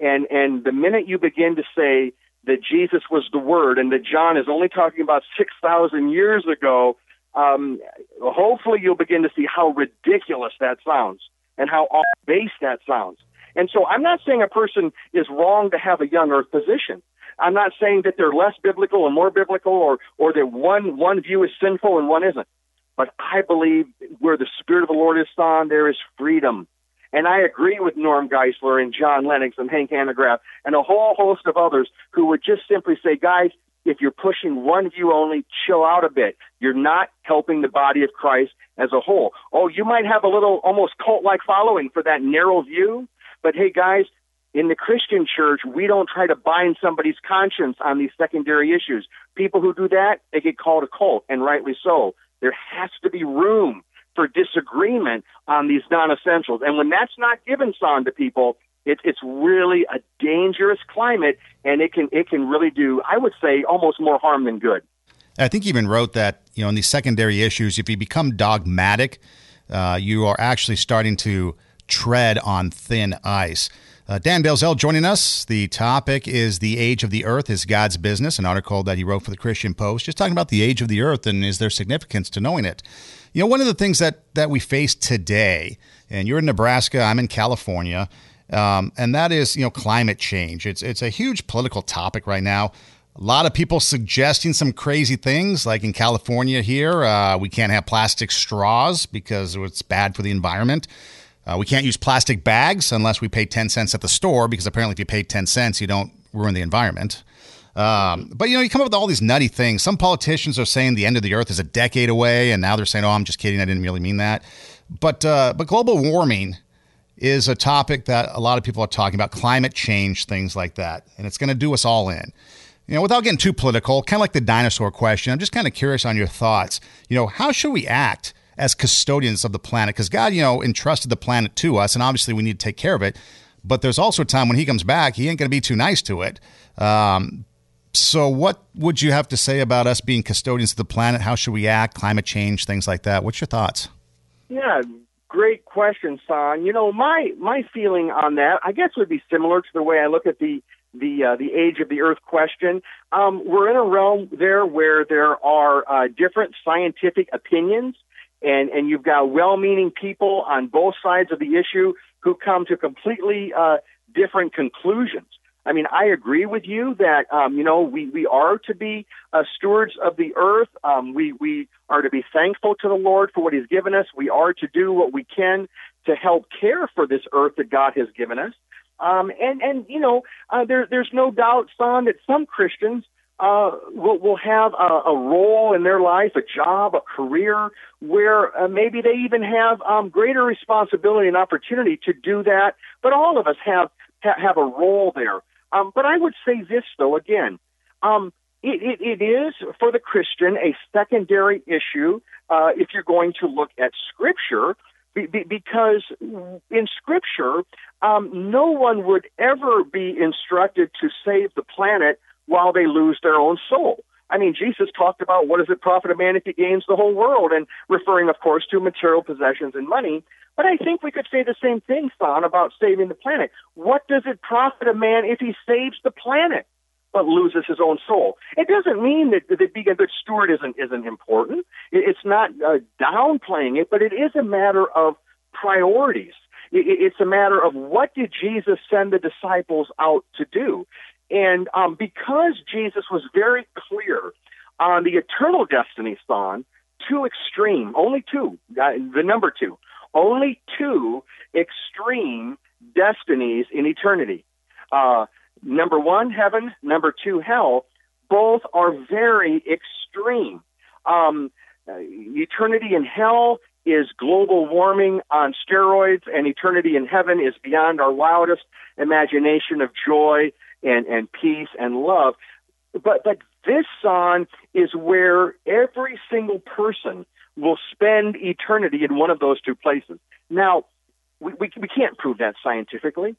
And and the minute you begin to say that Jesus was the Word and that John is only talking about six thousand years ago, um, hopefully you'll begin to see how ridiculous that sounds and how off base that sounds. And so I'm not saying a person is wrong to have a young earth position. I'm not saying that they're less biblical and more biblical or, or that one, one view is sinful and one isn't. But I believe where the Spirit of the Lord is on, there is freedom. And I agree with Norm Geisler and John Lennox and Hank Hanegraaff and a whole host of others who would just simply say, guys, if you're pushing one view only, chill out a bit. You're not helping the body of Christ as a whole. Oh, you might have a little almost cult like following for that narrow view, but hey, guys, in the Christian church, we don't try to bind somebody's conscience on these secondary issues. People who do that, they get called a cult, and rightly so. There has to be room for disagreement on these non essentials. And when that's not given, son, to people, it, it's really a dangerous climate, and it can it can really do, I would say, almost more harm than good. I think you even wrote that you know in these secondary issues, if you become dogmatic, uh, you are actually starting to tread on thin ice. Uh, Dan Delzell joining us. The topic is The Age of the Earth is God's Business, an article that he wrote for the Christian Post, just talking about the age of the earth and is there significance to knowing it. You know, one of the things that, that we face today, and you're in Nebraska, I'm in California, um, and that is you know climate change. It's it's a huge political topic right now. A lot of people suggesting some crazy things, like in California here, uh, we can't have plastic straws because it's bad for the environment. Uh, we can't use plastic bags unless we pay 10 cents at the store because apparently if you pay 10 cents, you don't ruin the environment. Um, but you know, you come up with all these nutty things. Some politicians are saying the end of the earth is a decade away, and now they're saying, "Oh, I'm just kidding. I didn't really mean that." But uh, but global warming is a topic that a lot of people are talking about climate change, things like that. And it's going to do us all in. You know, without getting too political, kind of like the dinosaur question, I'm just kind of curious on your thoughts. You know, how should we act as custodians of the planet? Because God, you know, entrusted the planet to us, and obviously we need to take care of it. But there's also a time when He comes back, He ain't going to be too nice to it. Um, so, what would you have to say about us being custodians of the planet? How should we act? Climate change, things like that. What's your thoughts? Yeah, great question, Son. You know, my my feeling on that, I guess, would be similar to the way I look at the the uh, the age of the Earth question. Um, we're in a realm there where there are uh, different scientific opinions, and and you've got well-meaning people on both sides of the issue who come to completely uh, different conclusions. I mean, I agree with you that um, you know we we are to be uh, stewards of the earth. Um, we we are to be thankful to the Lord for what He's given us. We are to do what we can to help care for this earth that God has given us. Um, and and you know, uh, there there's no doubt, son, that some Christians uh, will will have a, a role in their life, a job, a career, where uh, maybe they even have um, greater responsibility and opportunity to do that. But all of us have ha- have a role there. Um, but I would say this, though, again, um, it, it, it is for the Christian a secondary issue uh, if you're going to look at Scripture, be, be, because in Scripture, um, no one would ever be instructed to save the planet while they lose their own soul. I mean, Jesus talked about what does it profit a man if he gains the whole world, and referring, of course, to material possessions and money. But I think we could say the same thing, Son, about saving the planet. What does it profit a man if he saves the planet? but loses his own soul. It doesn't mean that, that being a good steward isn't isn't important. It's not uh, downplaying it, but it is a matter of priorities. It's a matter of what did Jesus send the disciples out to do, and um, because Jesus was very clear on the eternal destiny, son, two extreme, only two, uh, the number two, only two extreme destinies in eternity. Uh, number one, heaven, number two, hell, both are very extreme. Um, uh, eternity in hell is global warming on steroids, and eternity in heaven is beyond our wildest imagination of joy and, and peace and love. But, but this song is where every single person will spend eternity in one of those two places. Now, we, we, we can't prove that scientifically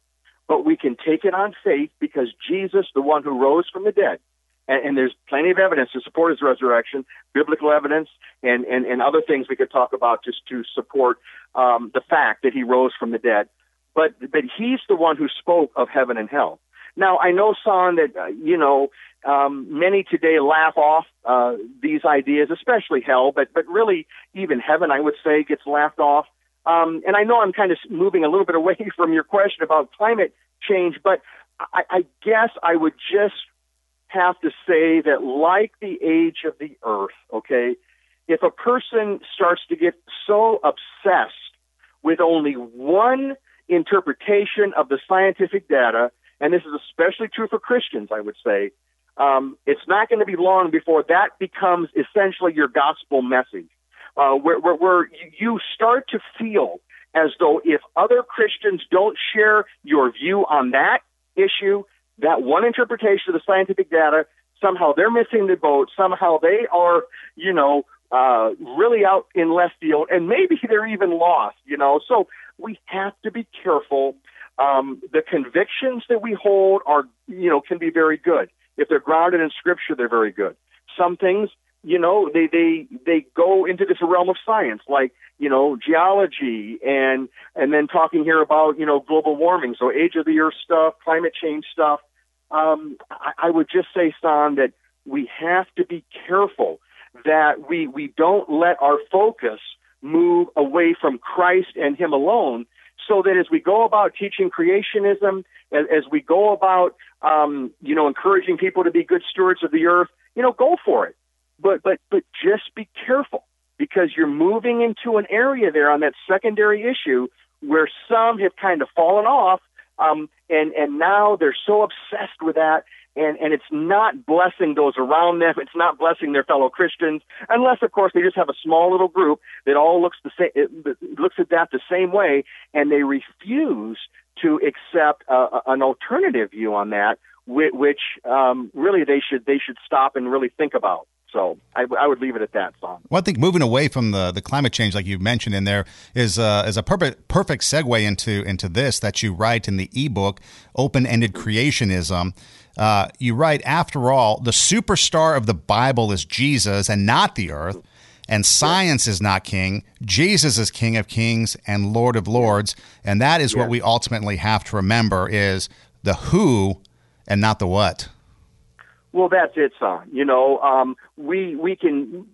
but we can take it on faith because Jesus, the one who rose from the dead, and, and there's plenty of evidence to support his resurrection, biblical evidence, and, and, and other things we could talk about just to support um, the fact that he rose from the dead. But but he's the one who spoke of heaven and hell. Now I know, Son, that uh, you know um, many today laugh off uh, these ideas, especially hell, but but really even heaven, I would say, gets laughed off. Um, and I know I'm kind of moving a little bit [laughs] away from your question about climate change, but I, I guess I would just have to say that, like the age of the earth, okay, if a person starts to get so obsessed with only one interpretation of the scientific data, and this is especially true for Christians, I would say, um, it's not going to be long before that becomes essentially your gospel message uh, where, where, where you start to feel as though if other Christians don't share your view on that issue, that one interpretation of the scientific data, somehow they're missing the boat, somehow they are, you know, uh, really out in left field, and maybe [laughs] they're even lost, you know. So we have to be careful. Um, the convictions that we hold are, you know, can be very good. If they're grounded in Scripture, they're very good. Some things you know they they they go into this realm of science like you know geology and and then talking here about you know global warming so age of the earth stuff climate change stuff um i, I would just say son that we have to be careful that we we don't let our focus move away from christ and him alone so that as we go about teaching creationism as, as we go about um you know encouraging people to be good stewards of the earth you know go for it. But but but just be careful because you're moving into an area there on that secondary issue where some have kind of fallen off um, and and now they're so obsessed with that and and it's not blessing those around them it's not blessing their fellow christians unless of course they just have a small little group that all looks the same looks at that the same way and they refuse to accept an alternative view on that which um, really they should they should stop and really think about. So I, I, would leave it at that, Son. Well, I think moving away from the, the climate change, like you mentioned in there, is uh, is a perfect perfect segue into into this that you write in the ebook, Open Ended Creationism. Uh, you write, after all, the superstar of the Bible is Jesus and not the earth, and science is not king. Jesus is King of Kings and Lord of Lords, and that is what we ultimately have to remember: is the who and not the what. Well, that's it, son. You know, um, we we can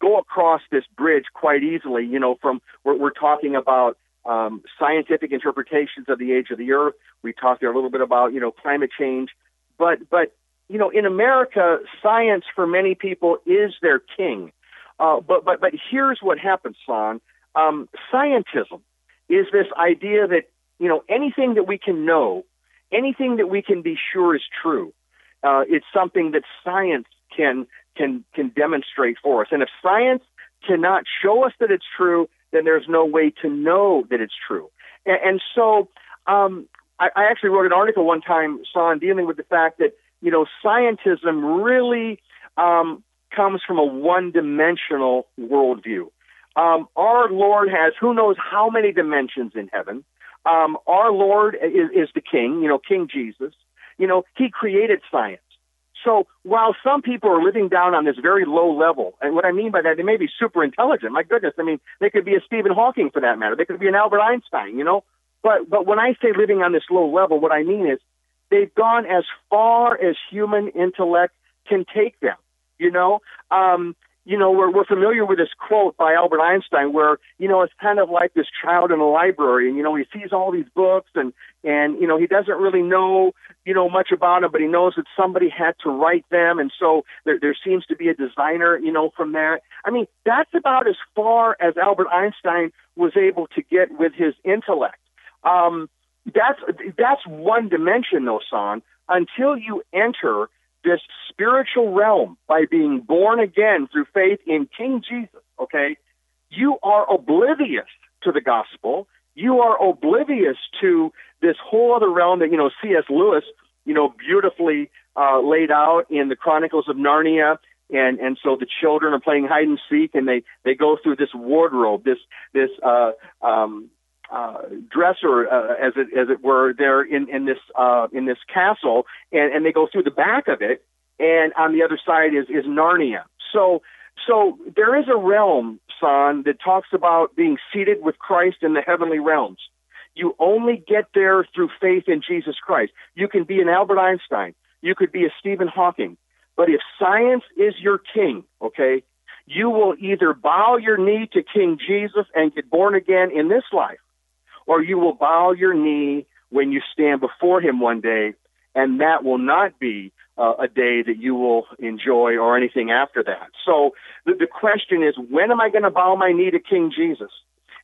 go across this bridge quite easily. You know, from we're, we're talking about um, scientific interpretations of the age of the Earth. We talked there a little bit about you know climate change, but but you know in America, science for many people is their king. Uh, but but but here's what happens, son. Um, scientism is this idea that you know anything that we can know, anything that we can be sure is true uh, it's something that science can can can demonstrate for us. And if science cannot show us that it's true, then there's no way to know that it's true. And, and so, um, I, I actually wrote an article one time, Son, dealing with the fact that you know scientism really um, comes from a one-dimensional worldview. Um, our Lord has who knows how many dimensions in heaven. Um, our Lord is, is the King, you know, King Jesus. You know, he created science. So while some people are living down on this very low level, and what I mean by that, they may be super intelligent. My goodness, I mean, they could be a Stephen Hawking for that matter. They could be an Albert Einstein, you know. But but when I say living on this low level, what I mean is they've gone as far as human intellect can take them. You know, um, you know, we're, we're familiar with this quote by Albert Einstein where, you know, it's kind of like this child in a library and, you know, he sees all these books and, and, you know, he doesn't really know, you know, much about them, but he knows that somebody had to write them. And so there, there seems to be a designer, you know, from there. I mean, that's about as far as Albert Einstein was able to get with his intellect. Um, that's, that's one dimension though, son, until you enter this spiritual realm by being born again through faith in King Jesus, okay, you are oblivious to the gospel. You are oblivious to this whole other realm that, you know, C.S. Lewis, you know, beautifully uh, laid out in the Chronicles of Narnia. And, and so the children are playing hide and seek and they, they go through this wardrobe, this, this, uh, um, uh, dresser, uh, as it as it were, there in in this uh, in this castle, and and they go through the back of it, and on the other side is is Narnia. So so there is a realm, son, that talks about being seated with Christ in the heavenly realms. You only get there through faith in Jesus Christ. You can be an Albert Einstein. You could be a Stephen Hawking. But if science is your king, okay, you will either bow your knee to King Jesus and get born again in this life, or you will bow your knee when you stand before him one day, and that will not be uh, a day that you will enjoy or anything after that. So the, the question is, when am I going to bow my knee to King Jesus?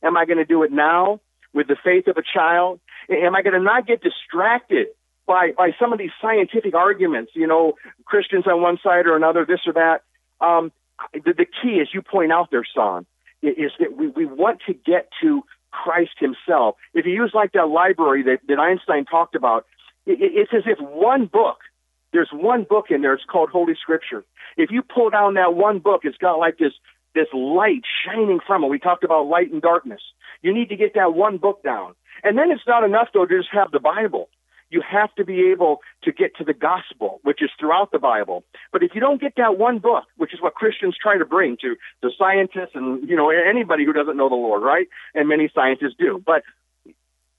Am I going to do it now with the faith of a child? Am I going to not get distracted by, by some of these scientific arguments, you know, Christians on one side or another, this or that? Um, the, the key, as you point out there, Son, is that we, we want to get to Christ himself. If you use like that library that, that Einstein talked about, it, it's as if one book, there's one book in there, it's called Holy Scripture. If you pull down that one book, it's got like this, this light shining from it. We talked about light and darkness. You need to get that one book down. And then it's not enough though to just have the Bible you have to be able to get to the gospel, which is throughout the Bible. But if you don't get that one book, which is what Christians try to bring to the scientists and, you know, anybody who doesn't know the Lord, right? And many scientists do. But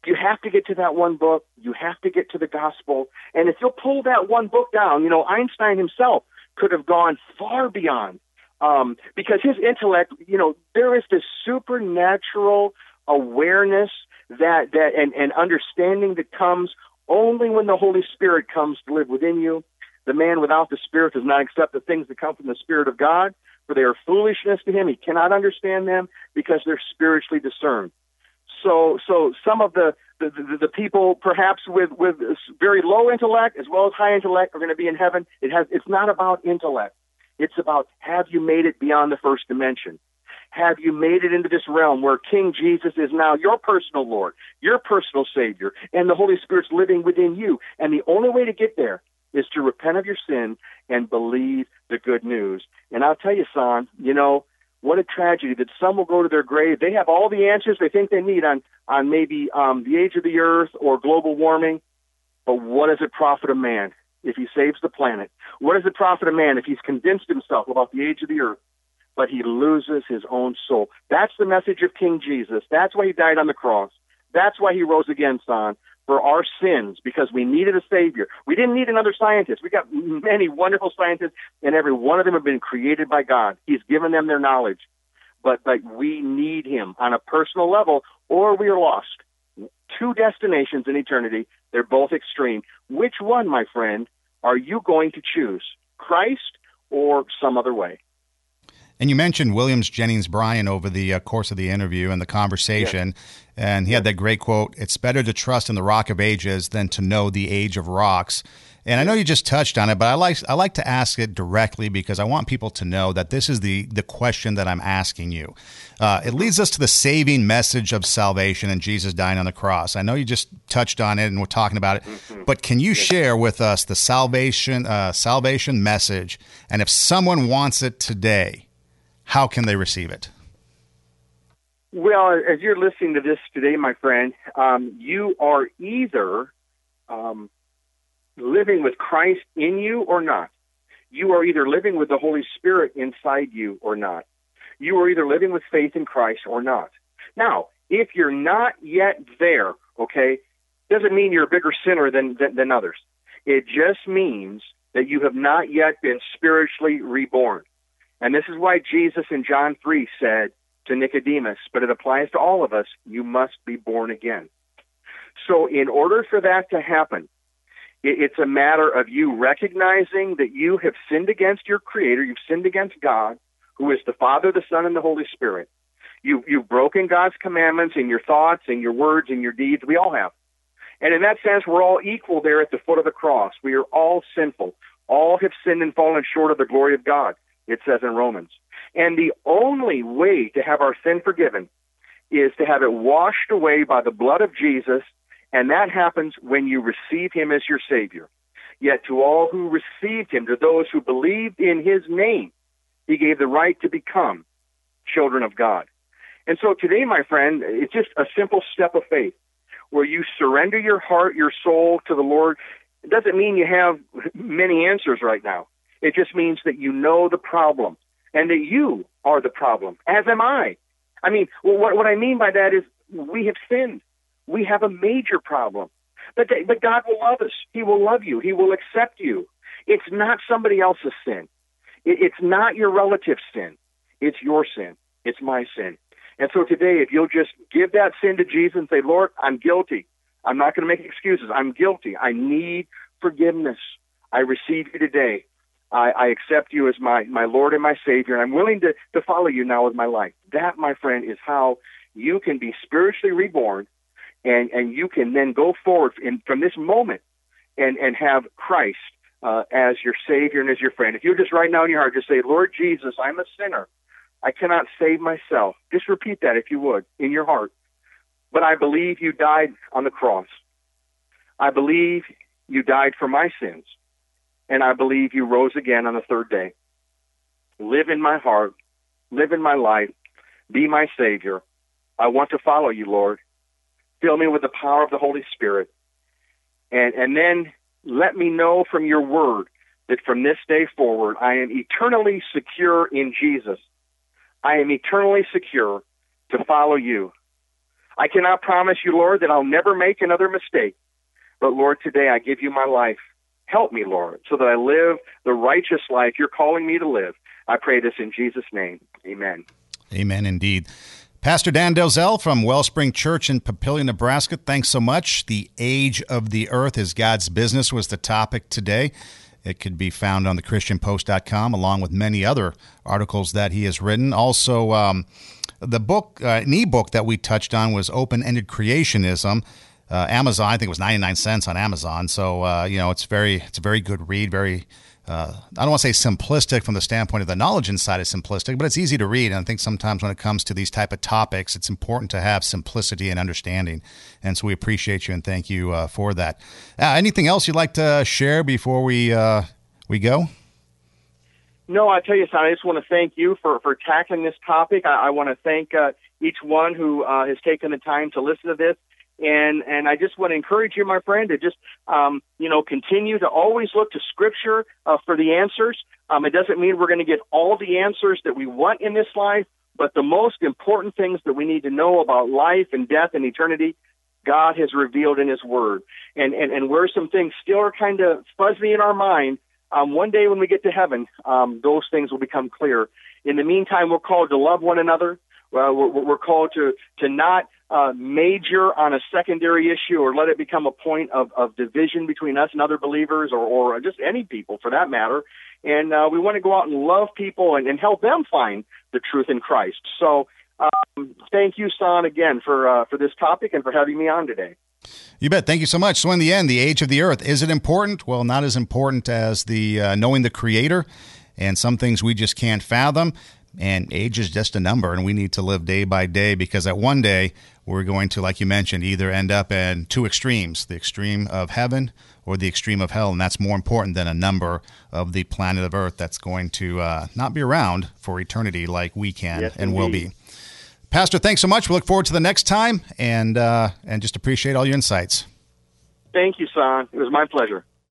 you have to get to that one book. You have to get to the gospel. And if you'll pull that one book down, you know, Einstein himself could have gone far beyond um, because his intellect, you know, there is this supernatural awareness that that and, and understanding that comes only when the Holy Spirit comes to live within you. The man without the Spirit does not accept the things that come from the Spirit of God, for they are foolishness to him. He cannot understand them because they're spiritually discerned. So, so some of the, the, the, the people perhaps with, with very low intellect as well as high intellect are going to be in heaven. It has, it's not about intellect. It's about have you made it beyond the first dimension? Have you made it into this realm where King Jesus is now your personal Lord, your personal Savior, and the Holy Spirit's living within you. And the only way to get there is to repent of your sin and believe the good news. And I'll tell you, son, you know, what a tragedy that some will go to their grave. They have all the answers they think they need on, on maybe um, the age of the earth or global warming. But what does it profit a man if he saves the planet? What does it profit a man if he's convinced himself about the age of the earth, but he loses his own soul? That's the message of King Jesus. That's why he died on the cross. That's why he rose again, son, for our sins, because we needed a Savior. We didn't need another scientist. We got many wonderful scientists, and every one of them have been created by God. He's given them their knowledge. But, but we need him on a personal level, or we are lost. Two destinations in eternity. They're both extreme. Which one, my friend, are you going to choose? Christ or some other way? And you mentioned Williams Jennings Bryan over the uh, course of the interview and the conversation, yes. and he had that great quote It's better to trust in the rock of ages than to know the age of rocks. And I know you just touched on it, but I like I like to ask it directly because I want people to know that this is the the question that I'm asking you. Uh, it leads us to the saving message of salvation and Jesus dying on the cross. I know you just touched on it and we're talking about it, mm-hmm. but can you share with us the salvation uh, salvation message? And if someone wants it today, how can they receive it? Well, as you're listening to this today, my friend, um, you are either um, living with Christ in you or not. You are either living with the Holy Spirit inside you or not. You are either living with faith in Christ or not. Now, if you're not yet there, okay, doesn't mean you're a bigger sinner than, than, than others. It just means that you have not yet been spiritually reborn. And this is why Jesus in John 3 said to Nicodemus, but it applies to all of us, you must be born again. So, in order for that to happen, it's a matter of you recognizing that you have sinned against your Creator, you've sinned against God, who is the Father, the Son, and the Holy Spirit. You, you've broken God's commandments in your thoughts, in your words, in your deeds. We all have. And in that sense, we're all equal there at the foot of the cross. We are all sinful. All have sinned and fallen short of the glory of God, it says in Romans. And the only way to have our sin forgiven is to have it washed away by the blood of Jesus and that happens when you receive him as your Savior. Yet to all who received him, to those who believed in his name, he gave the right to become children of God. And so today, my friend, it's just a simple step of faith where you surrender your heart, your soul to the Lord. It doesn't mean you have many answers right now. It just means that you know the problem and that you are the problem, as am I. I mean, what, what I mean by that is we have sinned we have a major problem. But, but God will love us. He will love you. He will accept you. It's not somebody else's sin. It, it's not your relative's sin. It's your sin. It's my sin. And so today, if you'll just give that sin to Jesus and say, Lord, I'm guilty. I'm not going to make excuses. I'm guilty. I need forgiveness. I receive you today. I, I accept you as my, my Lord and my Savior, and I'm willing to, to follow you now with my life. That, my friend, is how you can be spiritually reborn and and you can then go forward in, from this moment and and have Christ uh, as your Savior and as your friend. If you just right now in your heart just say, Lord Jesus, I'm a sinner. I cannot save myself. Just repeat that if you would in your heart. But I believe you died on the cross. I believe you died for my sins. And I believe you rose again on the third day. Live in my heart. Live in my life. Be my Savior. I want to follow you, Lord. Fill me with the power of the Holy Spirit. And, and then let me know from your word that from this day forward, I am eternally secure in Jesus. I am eternally secure to follow you. I cannot promise you, Lord, that I'll never make another mistake. But Lord, today I give you my life. Help me, Lord, so that I live the righteous life you're calling me to live. I pray this in Jesus' name. Amen. Amen indeed. Pastor Dan Delzell from Wellspring Church in Papillion, Nebraska, thanks so much. The age of the earth is God's business was the topic today. It could be found on thechristianpost.com along with many other articles that he has written. Also, um, the book, uh, an ebook that we touched on was Open Ended Creationism. Uh, Amazon, I think it was 99 cents on Amazon. So, uh, you know, it's very, it's a very good read, very uh, I don't want to say simplistic from the standpoint of the knowledge inside is simplistic, but it's easy to read. And I think sometimes when it comes to these type of topics, it's important to have simplicity and understanding. And so we appreciate you and thank you uh, for that. Uh, anything else you'd like to share before we uh, we go? No, I tell you, son, I just want to thank you for, for tackling this topic. I, I want to thank each one who has taken the time to listen to this. And and I just want to encourage you, my friend, to just um, you know continue to always look to Scripture uh, for the answers. Um, it doesn't mean we're going to get all the answers that we want in this life, but the most important things that we need to know about life and death and eternity, God has revealed in His Word. And and and where some things still are kind of fuzzy in our mind, um, one day when we get to heaven, um, those things will become clear. In the meantime, we're called to love one another. Uh, we're, we're, called to to not uh, major on a secondary issue or let it become a point of, of division between us and other believers or, or just any people for that matter. And uh, we want to go out and love people and, and help them find the truth in Christ. So um, thank you, Son, again for uh, for this topic and for having me on today. You bet. Thank you so much. So, in the end, the age of the earth is it important? Well, not as important as the uh, knowing the Creator, and some things we just can't fathom. And age is just a number, and we need to live day by day because at one day we're going to, like you mentioned, either end up in two extremes: the extreme of heaven or the extreme of hell, and that's more important than a number of the planet of Earth that's going to uh, not be around for eternity like we can yes, and indeed. will be. Pastor, thanks so much. We look forward to the next time and uh, and just appreciate all your insights. Thank you, son. It was my pleasure.